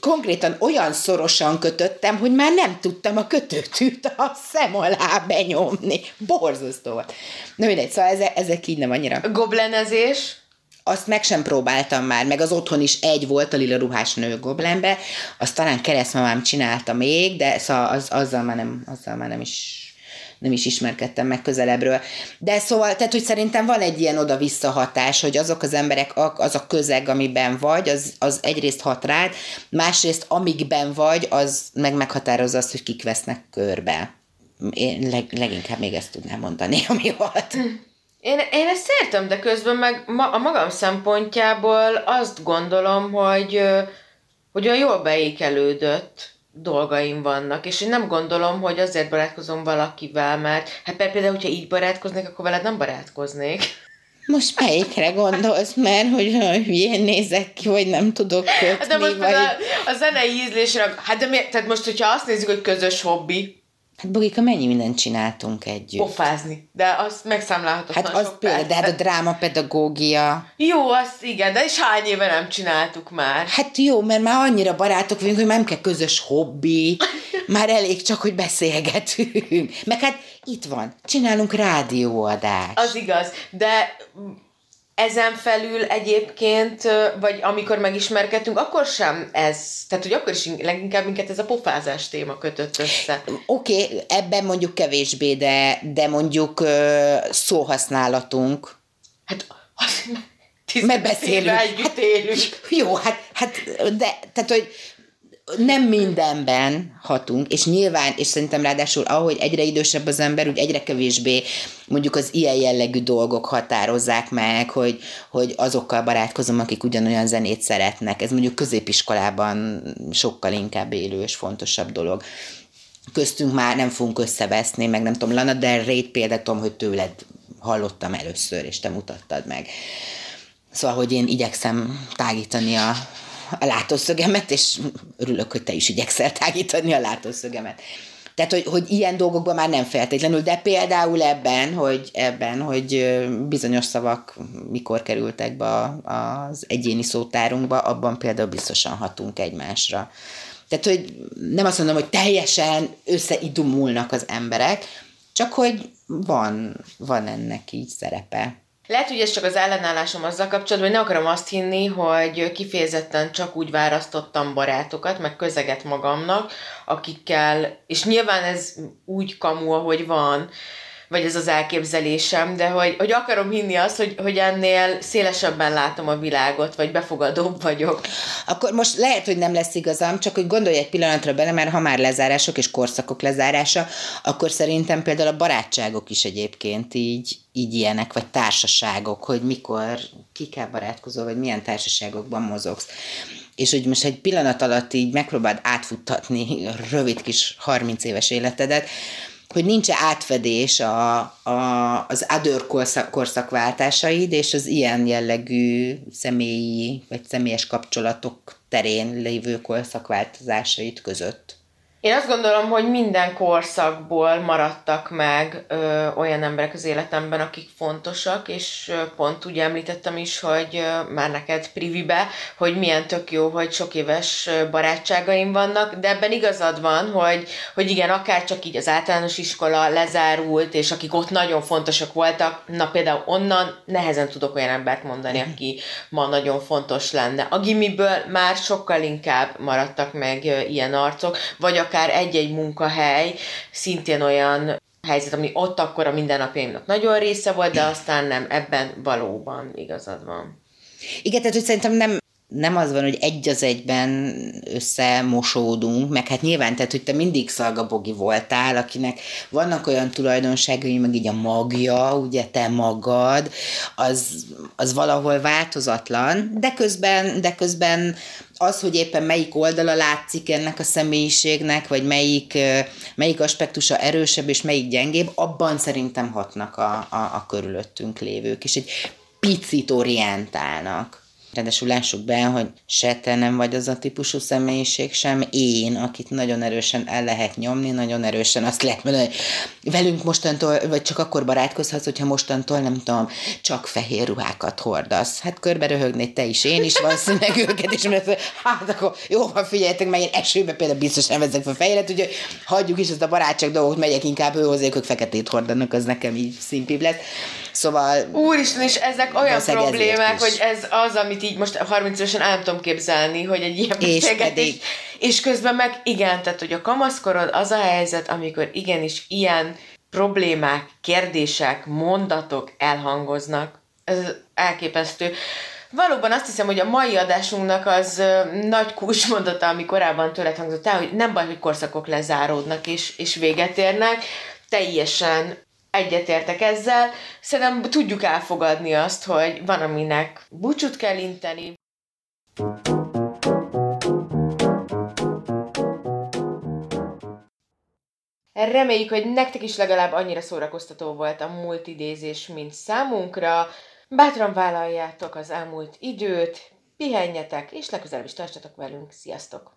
konkrétan olyan szorosan kötöttem, hogy már nem tudtam a kötőtűt a szem alá benyomni. Borzasztó volt. Na mindegy, szóval ezek, ezek így nem annyira. Goblenezés? Azt meg sem próbáltam már, meg az otthon is egy volt a lila ruhás nő goblenbe, azt talán keresztmamám csinálta még, de szóval az, azzal, már nem, azzal már nem is nem is ismerkedtem meg közelebbről. De szóval, tehát, hogy szerintem van egy ilyen oda-vissza hatás, hogy azok az emberek, az a közeg, amiben vagy, az, az egyrészt hat rád, másrészt amikben vagy, az meg meghatározza azt, hogy kik vesznek körbe. Én leg, leginkább még ezt tudnám mondani, ami volt. Én, én ezt értem, de közben meg ma, a magam szempontjából azt gondolom, hogy, hogy olyan jól beékelődött dolgaim vannak, és én nem gondolom, hogy azért barátkozom valakivel, mert hát például, hogyha így barátkoznék, akkor veled nem barátkoznék. Most melyikre gondolsz, mert hogy hülyén nézek ki, vagy nem tudok kötni, hát de most vagy... A, a zenei ízlésre, hát de mi, tehát most, hogyha azt nézzük, hogy közös hobbi, Hát Bogika, mennyi mindent csináltunk együtt? Pofázni, de az megszámlálhatatlan Hát az sok például, de hát a drámapedagógia. Jó, azt igen, de és hány éve nem csináltuk már? Hát jó, mert már annyira barátok vagyunk, hogy már nem kell közös hobbi, már elég csak, hogy beszélgetünk. Meg hát itt van, csinálunk rádióadást. Az igaz, de ezen felül egyébként, vagy amikor megismerkedtünk, akkor sem ez, tehát hogy akkor is leginkább minket ez a pofázás téma kötött össze. Oké, okay, ebben mondjuk kevésbé, de, de mondjuk ö, szóhasználatunk. Hát az, Mert 15 beszélünk. élünk. Jó, hát, hát de, tehát, hogy nem mindenben hatunk, és nyilván, és szerintem ráadásul, ahogy egyre idősebb az ember, úgy egyre kevésbé mondjuk az ilyen jellegű dolgok határozzák meg, hogy, hogy azokkal barátkozom, akik ugyanolyan zenét szeretnek. Ez mondjuk középiskolában sokkal inkább élő és fontosabb dolog. Köztünk már nem fogunk összeveszni, meg nem tudom, Lana Del Rey például tudom, hogy tőled hallottam először, és te mutattad meg. Szóval, hogy én igyekszem tágítani a, a látószögemet, és örülök, hogy te is igyekszel tágítani a látószögemet. Tehát, hogy, hogy ilyen dolgokban már nem feltétlenül, de például ebben, hogy ebben, hogy bizonyos szavak mikor kerültek be az egyéni szótárunkba, abban például biztosan hatunk egymásra. Tehát, hogy nem azt mondom, hogy teljesen összeidumulnak az emberek, csak hogy van, van ennek így szerepe. Lehet, hogy ez csak az ellenállásom azzal kapcsolatban, hogy ne akarom azt hinni, hogy kifejezetten csak úgy választottam barátokat, meg közeget magamnak, akikkel, és nyilván ez úgy kamu, ahogy van, vagy ez az elképzelésem, de hogy, hogy akarom hinni azt, hogy, hogy ennél szélesebben látom a világot, vagy befogadóbb vagyok. Akkor most lehet, hogy nem lesz igazam, csak hogy gondolj egy pillanatra bele, mert ha már lezárások és korszakok lezárása, akkor szerintem például a barátságok is egyébként így, így ilyenek, vagy társaságok, hogy mikor kikkel barátkozol, vagy milyen társaságokban mozogsz. És hogy most egy pillanat alatt így megpróbáld átfuttatni rövid kis 30 éves életedet, hogy nincs átfedés a, a, az other korszak, korszakváltásaid és az ilyen jellegű személyi vagy személyes kapcsolatok terén lévő korszakváltozásait között. Én azt gondolom, hogy minden korszakból maradtak meg ö, olyan emberek az életemben, akik fontosak, és ö, pont úgy említettem is, hogy ö, már neked privibe, hogy milyen tök jó, hogy sok éves barátságaim vannak, de ebben igazad van, hogy, hogy igen, akár csak így az általános iskola lezárult, és akik ott nagyon fontosak voltak, na például onnan nehezen tudok olyan embert mondani, aki ma nagyon fontos lenne. A gimiből már sokkal inkább maradtak meg ö, ilyen arcok, vagy akár egy-egy munkahely, szintén olyan helyzet, ami ott akkor a mindennapjaimnak nagyon része volt, de aztán nem, ebben valóban igazad van. Igen, tehát hogy szerintem nem, nem az van, hogy egy az egyben összemosódunk, meg hát nyilván, tehát, hogy te mindig szalgabogi voltál, akinek vannak olyan tulajdonságai, meg így a magja, ugye te magad, az, az valahol változatlan, de közben, de közben az, hogy éppen melyik oldala látszik ennek a személyiségnek, vagy melyik, melyik aspektusa erősebb és melyik gyengébb, abban szerintem hatnak a, a, a körülöttünk lévők, és egy picit orientálnak. Ráadásul lássuk be, hogy se te nem vagy az a típusú személyiség, sem én, akit nagyon erősen el lehet nyomni, nagyon erősen azt lehet mondani, hogy velünk mostantól, vagy csak akkor barátkozhatsz, hogyha mostantól, nem tudom, csak fehér ruhákat hordasz. Hát körbe röhögnéd te is, én is valószínűleg őket, és mert hát akkor jó, van, figyeljetek meg, én esőbe például biztos nem vezek fel fehéret, úgyhogy hagyjuk is ezt a barátság dolgot, megyek inkább ő hozzá, ők feketét hordanak, az nekem így szimpibb lesz. Szóval... Úristen, és ezek olyan problémák, hogy ez az, amit így most 30 évesen el nem tudom képzelni, hogy egy ilyen És beszélgetés, pedig- és közben meg igen, tehát hogy a kamaszkorod az a helyzet, amikor igenis ilyen problémák, kérdések, mondatok elhangoznak. Ez elképesztő. Valóban azt hiszem, hogy a mai adásunknak az nagy kulcsmondata, ami korábban tőled hangzott el, hogy nem baj, hogy korszakok lezáródnak és, és véget érnek. Teljesen egyetértek ezzel. Szerintem tudjuk elfogadni azt, hogy van, aminek búcsút kell inteni. Reméljük, hogy nektek is legalább annyira szórakoztató volt a múlt idézés, mint számunkra. Bátran vállaljátok az elmúlt időt, pihenjetek, és legközelebb is tartsatok velünk. Sziasztok!